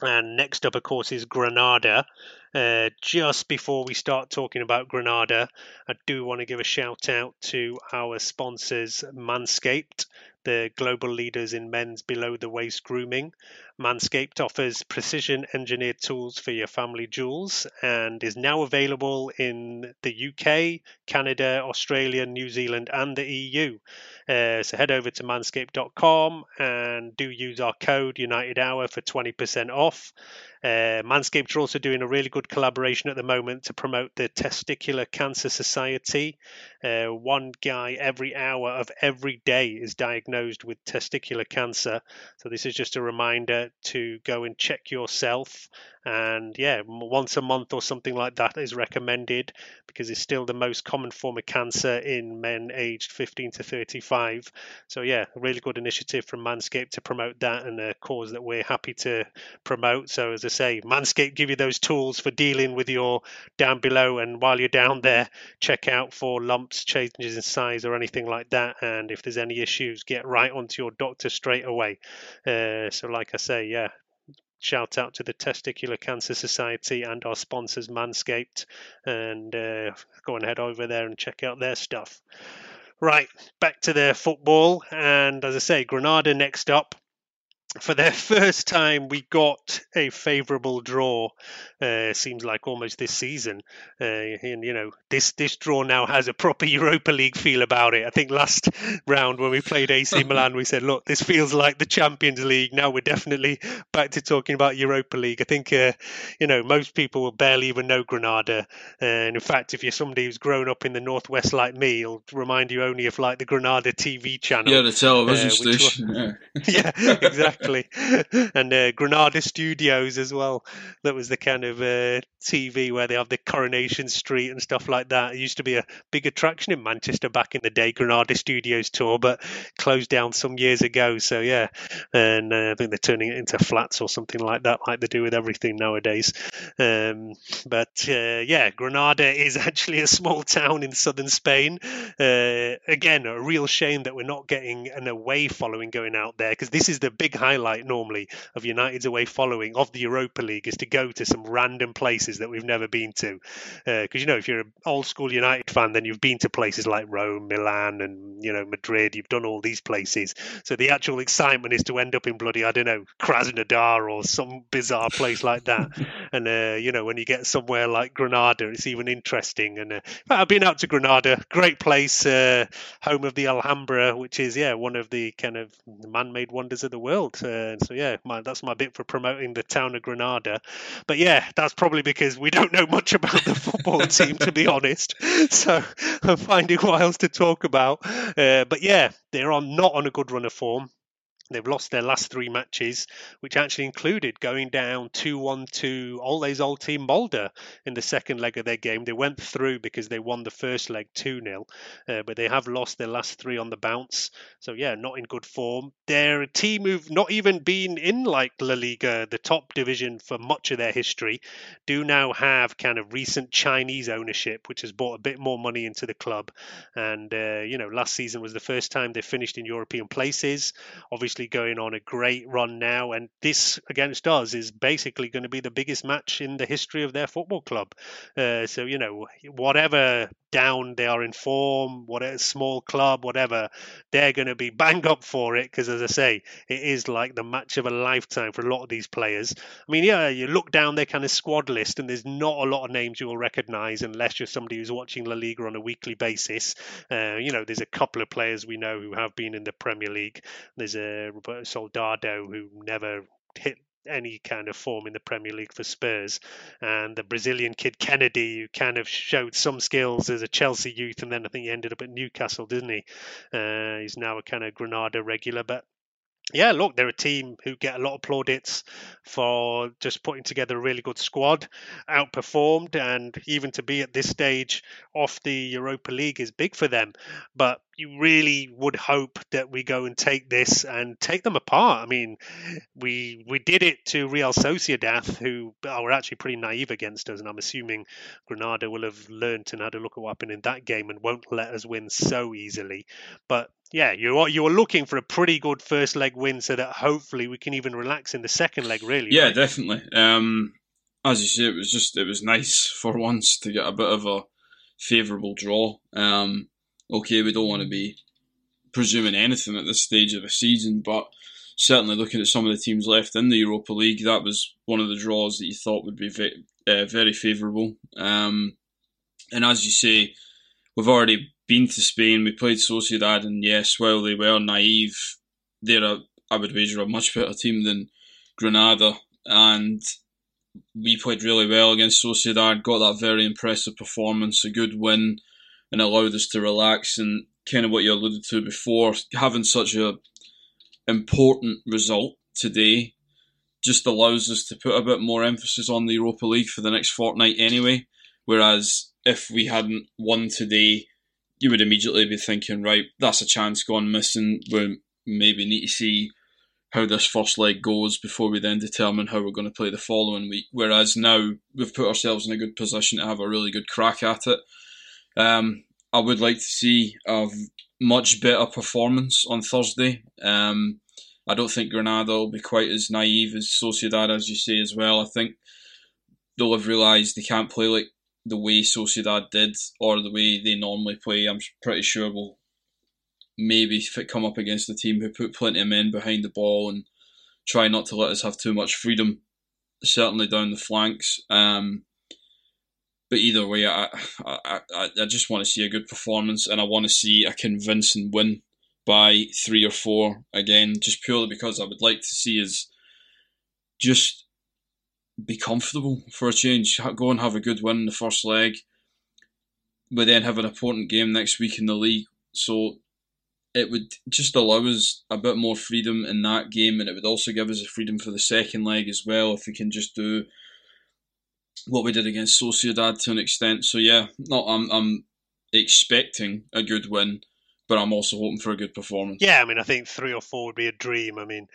And next up, of course, is Granada. Uh, just before we start talking about Granada, I do want to give a shout out to our sponsors, Manscaped, the global leaders in men's below the waist grooming. Manscaped offers precision engineered tools for your family jewels and is now available in the UK, Canada, Australia, New Zealand, and the EU. Uh, so head over to manscaped.com and do use our code United Hour for 20% off. Uh, Manscaped are also doing a really good collaboration at the moment to promote the Testicular Cancer Society. Uh, one guy every hour of every day is diagnosed with testicular cancer. So, this is just a reminder to go and check yourself. And yeah, once a month or something like that is recommended because it's still the most common form of cancer in men aged 15 to 35. So, yeah, really good initiative from Manscaped to promote that and a cause that we're happy to promote. So, as I say, Manscaped give you those tools for dealing with your down below. And while you're down there, check out for lumps, changes in size, or anything like that. And if there's any issues, get right onto your doctor straight away. Uh, so, like I say, yeah, shout out to the Testicular Cancer Society and our sponsors, Manscaped, and uh, go and head over there and check out their stuff. Right, back to their football, and as I say, Granada next up for their first time, we got a favourable draw. Uh, seems like almost this season, uh, and you know this this draw now has a proper Europa League feel about it. I think last round when we played AC Milan, we said, "Look, this feels like the Champions League." Now we're definitely back to talking about Europa League. I think uh, you know most people will barely even know Granada, and in fact, if you're somebody who's grown up in the northwest like me, it'll remind you only of like the Granada TV channel. Yeah, the television uh, station. wa- yeah. yeah, exactly. And uh, Granada Studios as well. That was the kind of uh, TV where they have the Coronation Street and stuff like that. It used to be a big attraction in Manchester back in the day, Granada Studios tour, but closed down some years ago. So yeah, and uh, I think they're turning it into flats or something like that, like they do with everything nowadays. Um, but uh, yeah, Granada is actually a small town in southern Spain. Uh, again, a real shame that we're not getting an away following going out there because this is the big highlight normally of United's away following of the Europa League is to go to some random places that we've never been to. Because you know, if you're an old school United fan, then you've been to places like Rome, Milan, and you know Madrid. You've done all these places. So the actual excitement is to end up in bloody I don't know Krasnodar or some bizarre place like that. and uh, you know, when you get somewhere like Granada, it's even interesting. And uh, I've been out to Granada, great place, uh, home of the Alhambra, which is yeah one of the kind of man-made wonders of the world. Uh, so yeah, my, that's my bit for promoting the town of Granada. But yeah, that's probably because we don't know much about the football team, to be honest. So I'm finding what else to talk about. Uh, but yeah, they're on not on a good run of form. They've lost their last three matches, which actually included going down 2 1 to Ole's old team Molde in the second leg of their game. They went through because they won the first leg 2 0, uh, but they have lost their last three on the bounce. So, yeah, not in good form. They're a team who've not even been in like La Liga, the top division, for much of their history, do now have kind of recent Chinese ownership, which has brought a bit more money into the club. And, uh, you know, last season was the first time they finished in European places. Obviously, going on a great run now, and this against us is basically going to be the biggest match in the history of their football club. Uh, so you know, whatever down they are in form, whatever small club, whatever, they're going to be bang up for it because, as I say, it is like the match of a lifetime for a lot of these players. I mean, yeah, you look down their kind of squad list, and there's not a lot of names you will recognise unless you're somebody who's watching La Liga on a weekly basis. Uh, you know, there's a couple of players we know who have been in the Premier League. There's a Roberto Soldado who never hit any kind of form in the Premier League for Spurs. And the Brazilian kid Kennedy, who kind of showed some skills as a Chelsea youth, and then I think he ended up at Newcastle, didn't he? Uh, he's now a kind of Granada regular, but yeah, look, they're a team who get a lot of plaudits for just putting together a really good squad, outperformed, and even to be at this stage off the Europa League is big for them. But you really would hope that we go and take this and take them apart. I mean, we we did it to Real Sociedad, who were actually pretty naive against us, and I'm assuming Granada will have learned and had a look at what happened in that game and won't let us win so easily. But yeah, you are you are looking for a pretty good first leg win, so that hopefully we can even relax in the second leg. Really, yeah, right? definitely. Um, as you say, it was just it was nice for once to get a bit of a favourable draw. Um, okay, we don't want to be presuming anything at this stage of the season, but certainly looking at some of the teams left in the Europa League, that was one of the draws that you thought would be very, uh, very favourable. Um, and as you say, we've already been to Spain. We played Sociedad, and yes, while they were naive, they're a, I would wager a much better team than Granada, and we played really well against Sociedad. Got that very impressive performance, a good win, and allowed us to relax. And kind of what you alluded to before, having such a important result today just allows us to put a bit more emphasis on the Europa League for the next fortnight anyway. Whereas if we hadn't won today, you would immediately be thinking, right, that's a chance gone missing. We maybe need to see how this first leg goes before we then determine how we're going to play the following week. Whereas now we've put ourselves in a good position to have a really good crack at it. Um, I would like to see a much better performance on Thursday. Um, I don't think Granada will be quite as naive as Sociedad, as you say, as well. I think they'll have realised they can't play like the way Sociedad did or the way they normally play. I'm pretty sure we'll maybe come up against a team who put plenty of men behind the ball and try not to let us have too much freedom, certainly down the flanks. Um, but either way, I, I, I, I just want to see a good performance and I want to see a convincing win by three or four again, just purely because I would like to see us just be comfortable for a change. Go and have a good win in the first leg. We then have an important game next week in the league, so it would just allow us a bit more freedom in that game, and it would also give us a freedom for the second leg as well if we can just do what we did against Sociedad to an extent. So yeah, no, I'm I'm expecting a good win, but I'm also hoping for a good performance. Yeah, I mean, I think three or four would be a dream. I mean,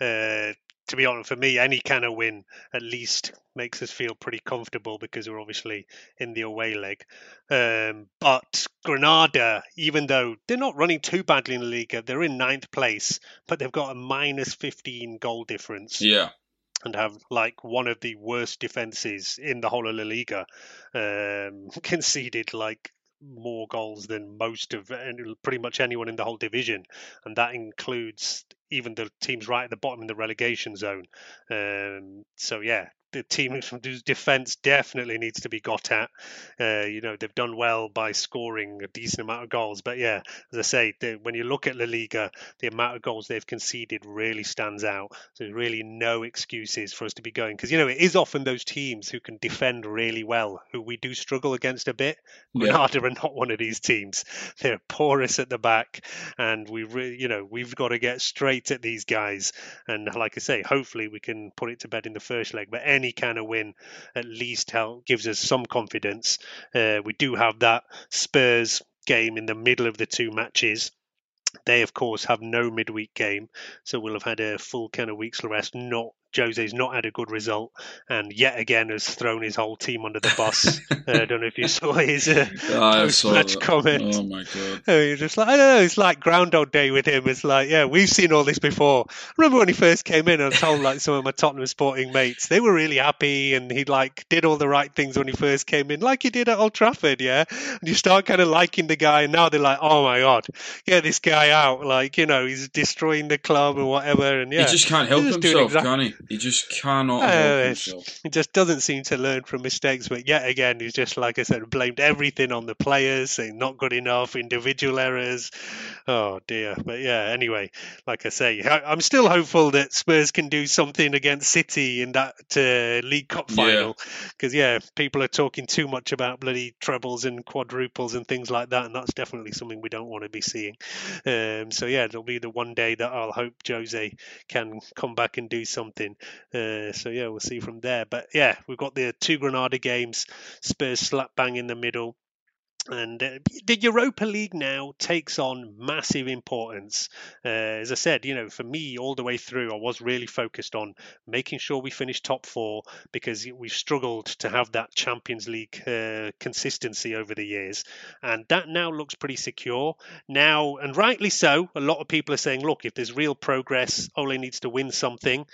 uh, to be honest, for me, any kind of win at least makes us feel pretty comfortable because we're obviously in the away leg. Um, but Granada, even though they're not running too badly in the Liga, they're in ninth place, but they've got a minus 15 goal difference. Yeah. And have like one of the worst defenses in the whole of La Liga, um, conceded like more goals than most of pretty much anyone in the whole division, and that includes even the teams right at the bottom in the relegation zone. Um, so yeah, the team defense definitely needs to be got at. Uh, you know, they've done well by scoring a decent amount of goals, but yeah, as I say, the, when you look at La Liga, the amount of goals they've conceded really stands out. So there's really no excuses for us to be going because you know it is often those teams who can defend really well who we do struggle against a bit. Granada are not one of these teams. They're porous at the back, and we really, you know, we've got to get straight at these guys. And like I say, hopefully we can put it to bed in the first leg, but any kind of win at least help, gives us some confidence. Uh, we do have that Spurs game in the middle of the two matches. They, of course, have no midweek game, so we'll have had a full kind of week's rest, not Jose's not had a good result, and yet again has thrown his whole team under the bus. uh, I don't know if you saw his uh, post saw match that. comment. Oh my god. I mean, just like I don't know, it's like Groundhog Day with him. It's like, yeah, we've seen all this before. I remember when he first came in, I told like some of my Tottenham Sporting mates, they were really happy, and he like did all the right things when he first came in, like he did at Old Trafford, yeah. And you start kind of liking the guy, and now they're like, oh my god, get this guy out, like you know, he's destroying the club and whatever, and yeah, He just can't help he's just doing himself, exact- can he? He just cannot uh, he just doesn't seem to learn from mistakes. But yet again, he's just like I said, blamed everything on the players, saying not good enough, individual errors. Oh dear. But yeah, anyway, like I say, I, I'm still hopeful that Spurs can do something against City in that uh, League Cup final. Because yeah, people are talking too much about bloody trebles and quadruples and things like that, and that's definitely something we don't want to be seeing. Um, so yeah, it'll be the one day that I'll hope Jose can come back and do something. Uh, so yeah, we'll see from there. But yeah, we've got the two Granada games, Spurs slap bang in the middle. And uh, the Europa League now takes on massive importance. Uh, as I said, you know, for me, all the way through, I was really focused on making sure we finish top four because we've struggled to have that Champions League uh, consistency over the years. And that now looks pretty secure. Now, and rightly so, a lot of people are saying, look, if there's real progress, Ole needs to win something.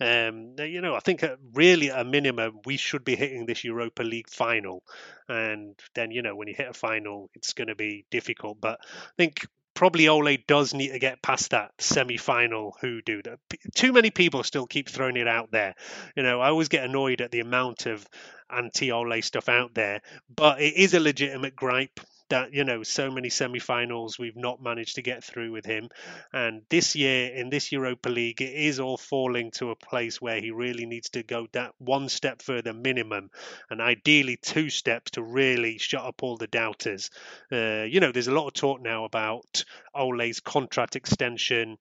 Um, you know, I think really at a minimum, we should be hitting this Europa League final. And then, you know, when you hit a final, it's going to be difficult. But I think probably Ole does need to get past that semi-final hoodoo. Too many people still keep throwing it out there. You know, I always get annoyed at the amount of anti-Ole stuff out there, but it is a legitimate gripe that you know so many semi-finals we've not managed to get through with him. And this year in this Europa League it is all falling to a place where he really needs to go that one step further minimum and ideally two steps to really shut up all the doubters. Uh, you know there's a lot of talk now about Ole's contract extension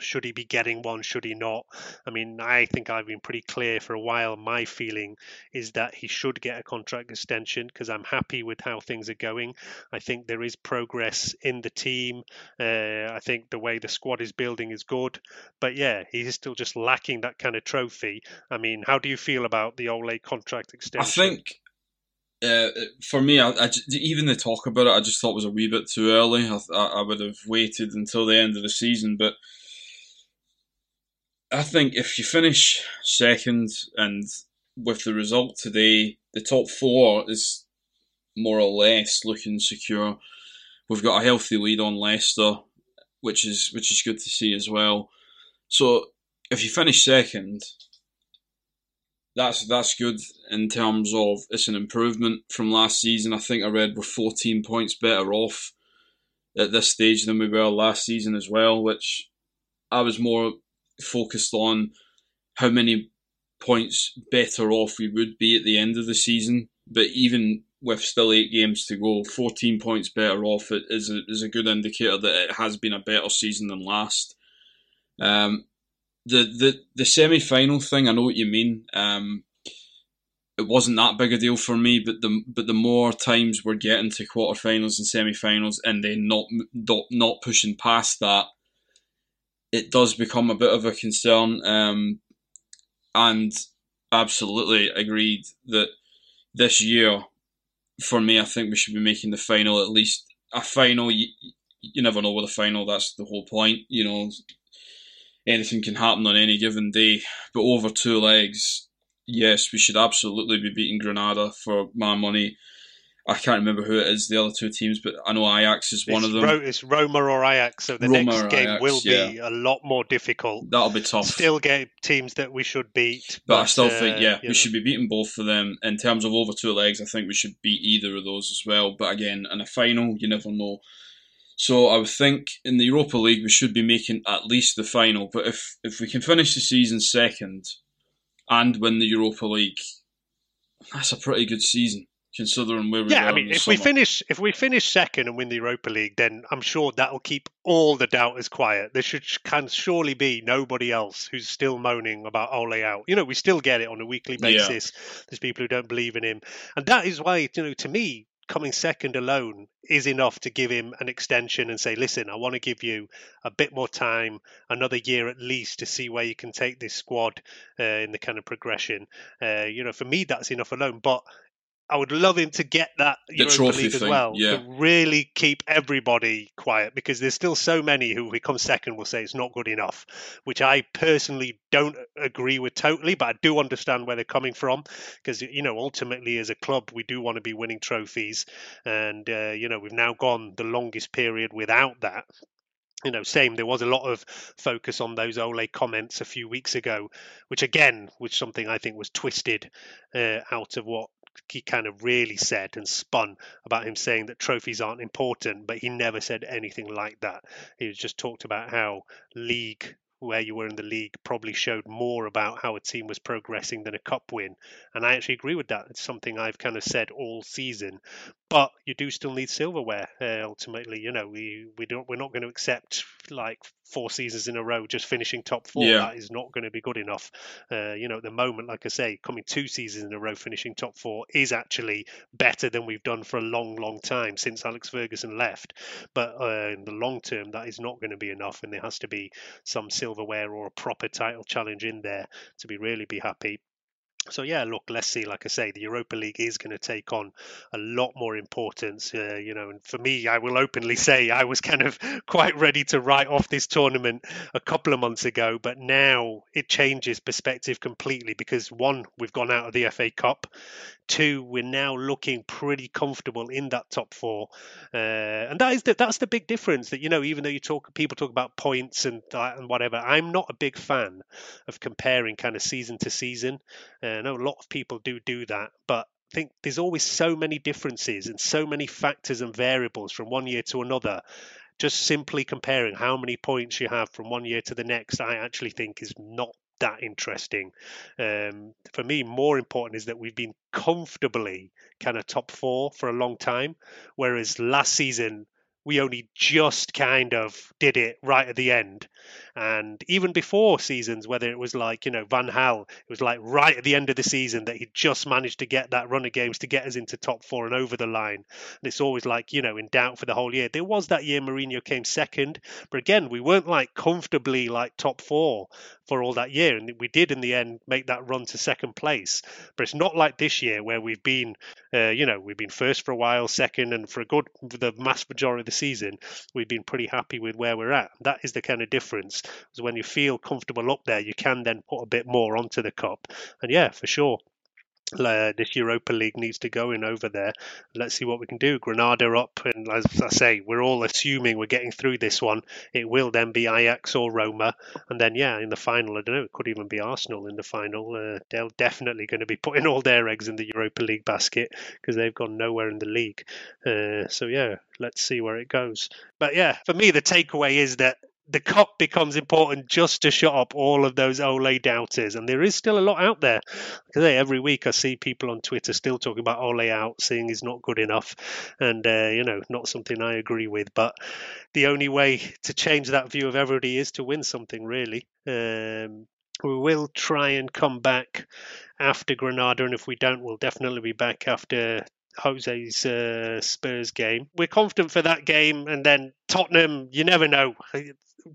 should he be getting one should he not? I mean i think i've been pretty clear for a while. My feeling is that he should get a contract extension because i'm happy with how things are going. I think there is progress in the team. Uh, i think the way the squad is building is good. But yeah he's still just lacking that kind of trophy. I mean how do you feel about the ole contract extension? I think uh, for me, I, I even the talk about it, I just thought it was a wee bit too early. I, I, I would have waited until the end of the season, but I think if you finish second and with the result today, the top four is more or less looking secure. We've got a healthy lead on Leicester, which is which is good to see as well. So if you finish second, that's that's good in terms of it's an improvement from last season. I think I read we're 14 points better off at this stage than we were last season as well, which I was more focused on how many points better off we would be at the end of the season. But even with still eight games to go, 14 points better off is a, is a good indicator that it has been a better season than last. Um, the the the semi final thing, I know what you mean. Um, it wasn't that big a deal for me, but the but the more times we're getting to quarterfinals and semi-finals, and then not not not pushing past that, it does become a bit of a concern. Um, and absolutely agreed that this year, for me, I think we should be making the final at least a final. You, you never know with a final. That's the whole point. You know, anything can happen on any given day. But over two legs, yes, we should absolutely be beating Granada for my money. I can't remember who it is, the other two teams, but I know Ajax is one it's of them. Ro- it's Roma or Ajax, so the Roma next game Ajax, will yeah. be a lot more difficult. That'll be tough. Still get teams that we should beat, But, I still think, uh, yeah, we know. should be beating both of them. In terms of over two legs, I think we should beat either of those as well. But again, in a final, you never know. So I would think in the Europa League we should be making at least the final. But if if we can finish the season second and win the Europa League, that's a pretty good season considering where we Yeah, I mean, if we finish if we finish second and win the Europa League, then I'm sure that'll keep all the doubters quiet. There should can surely be nobody else who's still moaning about Ole out. You know, we still get it on a weekly Yeah. basis. There's people who don't believe in him, and that is why you know to me. coming second alone is enough to give him an extension and say, listen, I want to give you a bit more time, another year at least, to see where you can take this squad uh, in the kind of progression. Uh, you know, for me, that's enough alone. But I would love him to get that The Europa trophy League as well. yeah. To really keep everybody quiet because there's still so many who, if we come second, will say it's not good enough, which I personally don't agree with totally, but I do understand where they're coming from because, you know, ultimately as a club, we do want to be winning trophies. And, uh, you know, we've now gone the longest period without that you know, same. There was a lot of focus on those Ole comments a few weeks ago, which again was something I think was twisted uh, out of what he kind of really said and spun about him saying that trophies aren't important, but he never said anything like that. He just talked about how league where you were in the league probably showed more about how a team was progressing than a cup win. And I actually agree with that. It's something I've kind of said all season. But you do still need silverware. Uh, ultimately, you know, we we don't we're not going to accept like four seasons in a row just finishing top four. Yeah. That is not going to be good enough. Uh, you know, at the moment, like I say, coming two seasons in a row finishing top four is actually better than we've done for a long, long time since Alex Ferguson left. But uh, in the long term, that is not going to be enough, and there has to be some silverware or a proper title challenge in there to be really be happy. So yeah, look, let's see. Like I say, the Europa League is going to take on a lot more importance. Uh, you know, and for me, I will openly say I was kind of quite ready to write off this tournament a couple of months ago, but now it changes perspective completely because one, we've gone out of the FA Cup. Two, we're now looking pretty comfortable in that top four, uh, and that is the, that's the big difference. That you know, even though you talk, people talk about points and that and whatever, I'm not a big fan of comparing kind of season to season. Uh, I know a lot of people do do that, but I think there's always so many differences and so many factors and variables from one year to another. Just simply comparing how many points you have from one year to the next, I actually think is not that interesting. Um, for me, more important is that we've been comfortably kind of top four for a long time, whereas last season we only just kind of did it right at the end. And even before seasons, whether it was like, you know, Van Gaal, it was like right at the end of the season that he just managed to get that run of games to get us into top four and over the line. And it's always like, you know, in doubt for the whole year. There was that year Mourinho came second, but again, we weren't like comfortably like top four for all that year. And we did in the end make that run to second place. But it's not like this year where we've been, uh, you know, we've been first for a while, second, and for a good, the mass majority of the season, we've been pretty happy with where we're at. That is the kind of difference. Because when you feel comfortable up there, you can then put a bit more onto the cup. And yeah, for sure. Uh, this Europa League needs to go in over there. Let's see what we can do. Granada up, and as I say, we're all assuming we're getting through this one. It will then be Ajax or Roma, and then yeah, in the final, I don't know, it could even be Arsenal in the final. Uh, they're definitely going to be putting all their eggs in the Europa League basket because they've gone nowhere in the league. Uh, so yeah, let's see where it goes. But yeah, for me, the takeaway is that the cup becomes important just to shut up all of those Ole doubters. And there is still a lot out there. Because every week I see people on Twitter still talking about Ole out, saying he's not good enough. And, uh, you know, not something I agree with. But the only way to change that view of everybody is to win something, really. Um, we will try and come back after Granada. And if we don't, we'll definitely be back after Jose's uh, Spurs game. We're confident for that game, and then Tottenham. You never know.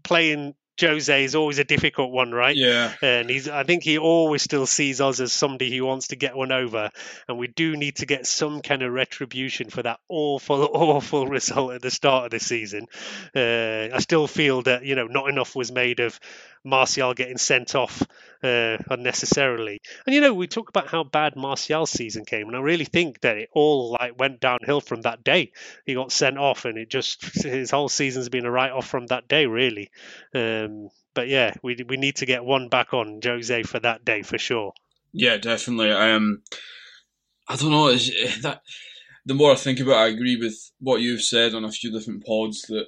Playing Jose is always a difficult one, right? Yeah. And he's. I think he always still sees us as somebody who wants to get one over, and we do need to get some kind of retribution for that awful, awful result at the start of the season. Uh, I still feel that you know not enough was made of Martial getting sent off uh, unnecessarily. And you know, we talk about how bad Martial's season came, and I really think that it all like went downhill from that day. He got sent off, and it just his whole season's been a write off from that day, really. Um, but yeah, we we need to get one back on Jose for that day for sure. Yeah, definitely. Um, I don't know. Is that the more I think about, it, I agree with what you've said on a few different pods that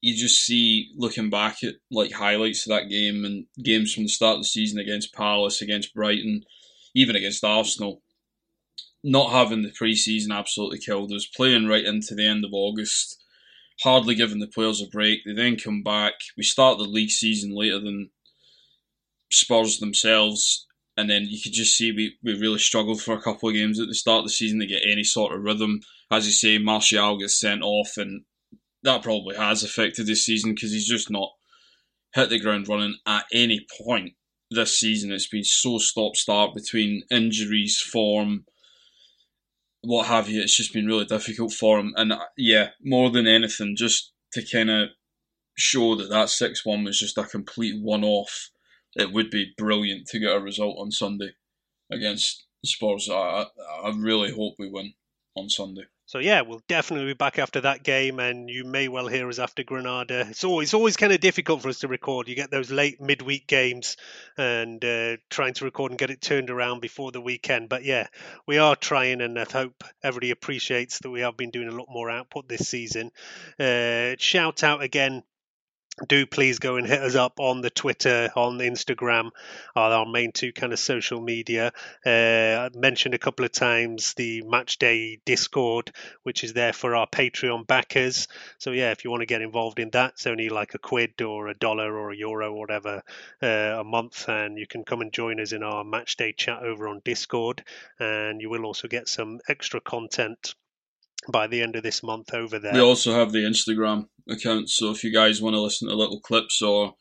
you just see looking back at like highlights of that game and games from the start of the season against Palace, against Brighton, even against Arsenal. Not having the pre-season absolutely killed us. Playing right into the end of August, hardly giving the players a break. They then come back. We start the league season later than Spurs themselves, and then you could just see we, we really struggled for a couple of games at the start of the season to get any sort of rhythm. As you say, Martial gets sent off, and that probably has affected this season because he's just not hit the ground running at any point this season. It's been so stop start between injuries, form, what have you. It's just been really difficult for him. And uh, yeah, more than anything, just to kind of show that that 6 1 was just a complete one off, it would be brilliant to get a result on Sunday against Spurs. I, I really hope we win on Sunday. So yeah, we'll definitely be back after that game, and you may well hear us after Granada. It's always always kind of difficult for us to record. You get those late midweek games, and uh, trying to record and get it turned around before the weekend. But yeah, we are trying, and I hope everybody appreciates that we have been doing a lot more output this season. Uh, shout out again do please go and hit us up on the Twitter, on Instagram, our main two kind of social media. Uh, I mentioned a couple of times the Match Day Discord, which is there for our Patreon backers. So yeah, if you want to get involved in that, it's only like a quid or a dollar or a euro or whatever uh, a month, and you can come and join us in our Match Day chat over on Discord, and you will also get some extra content by the end of this month over there. We also have the Instagram account, so if you guys want to listen to little clips or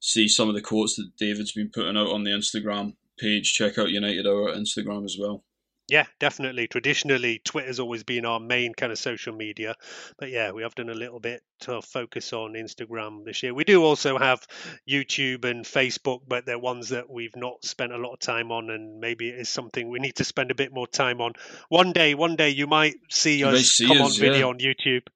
see some of the quotes that David's been putting out on the Instagram page, check out United Hour Instagram as well. Yeah, definitely. Traditionally, Twitter's always been our main kind of social media, but yeah, we have done a little bit to focus on Instagram this year. We do also have YouTube and Facebook, but they're ones that we've not spent a lot of time on, and maybe it is something we need to spend a bit more time on. One day, one day, you might see You us see come us, on video yeah. on YouTube.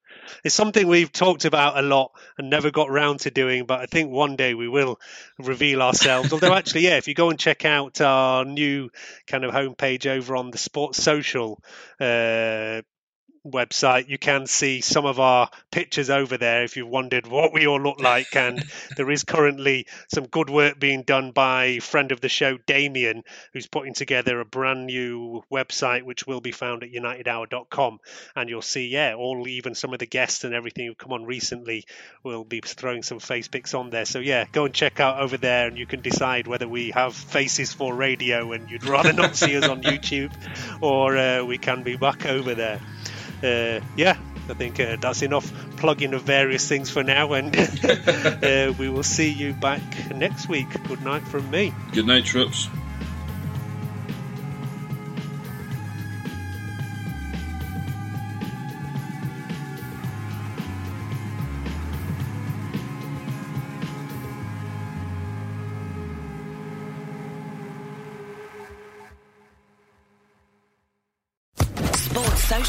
It's something we've talked about a lot and never got round to doing, but I think one day we will reveal ourselves. Although, actually, yeah, if you go and check out our new kind of homepage over on the Sports Social uh, website, you can see some of our pictures over there if you've wondered what we all look like. And there is currently some good work being done by friend of the show, Damien, who's putting together a brand new website which will be found at unitedhour.com. And you'll see, yeah, all even some of the guests and everything who've come on recently will be throwing some face pics on there. So, yeah, go and check out over there and you can decide whether we have faces for radio and you'd rather not see us on YouTube or uh, we can be back over there uh, yeah, I think uh, that's enough plugging of various things for now, and uh, we will see you back next week. Good night from me. Good night, Trips.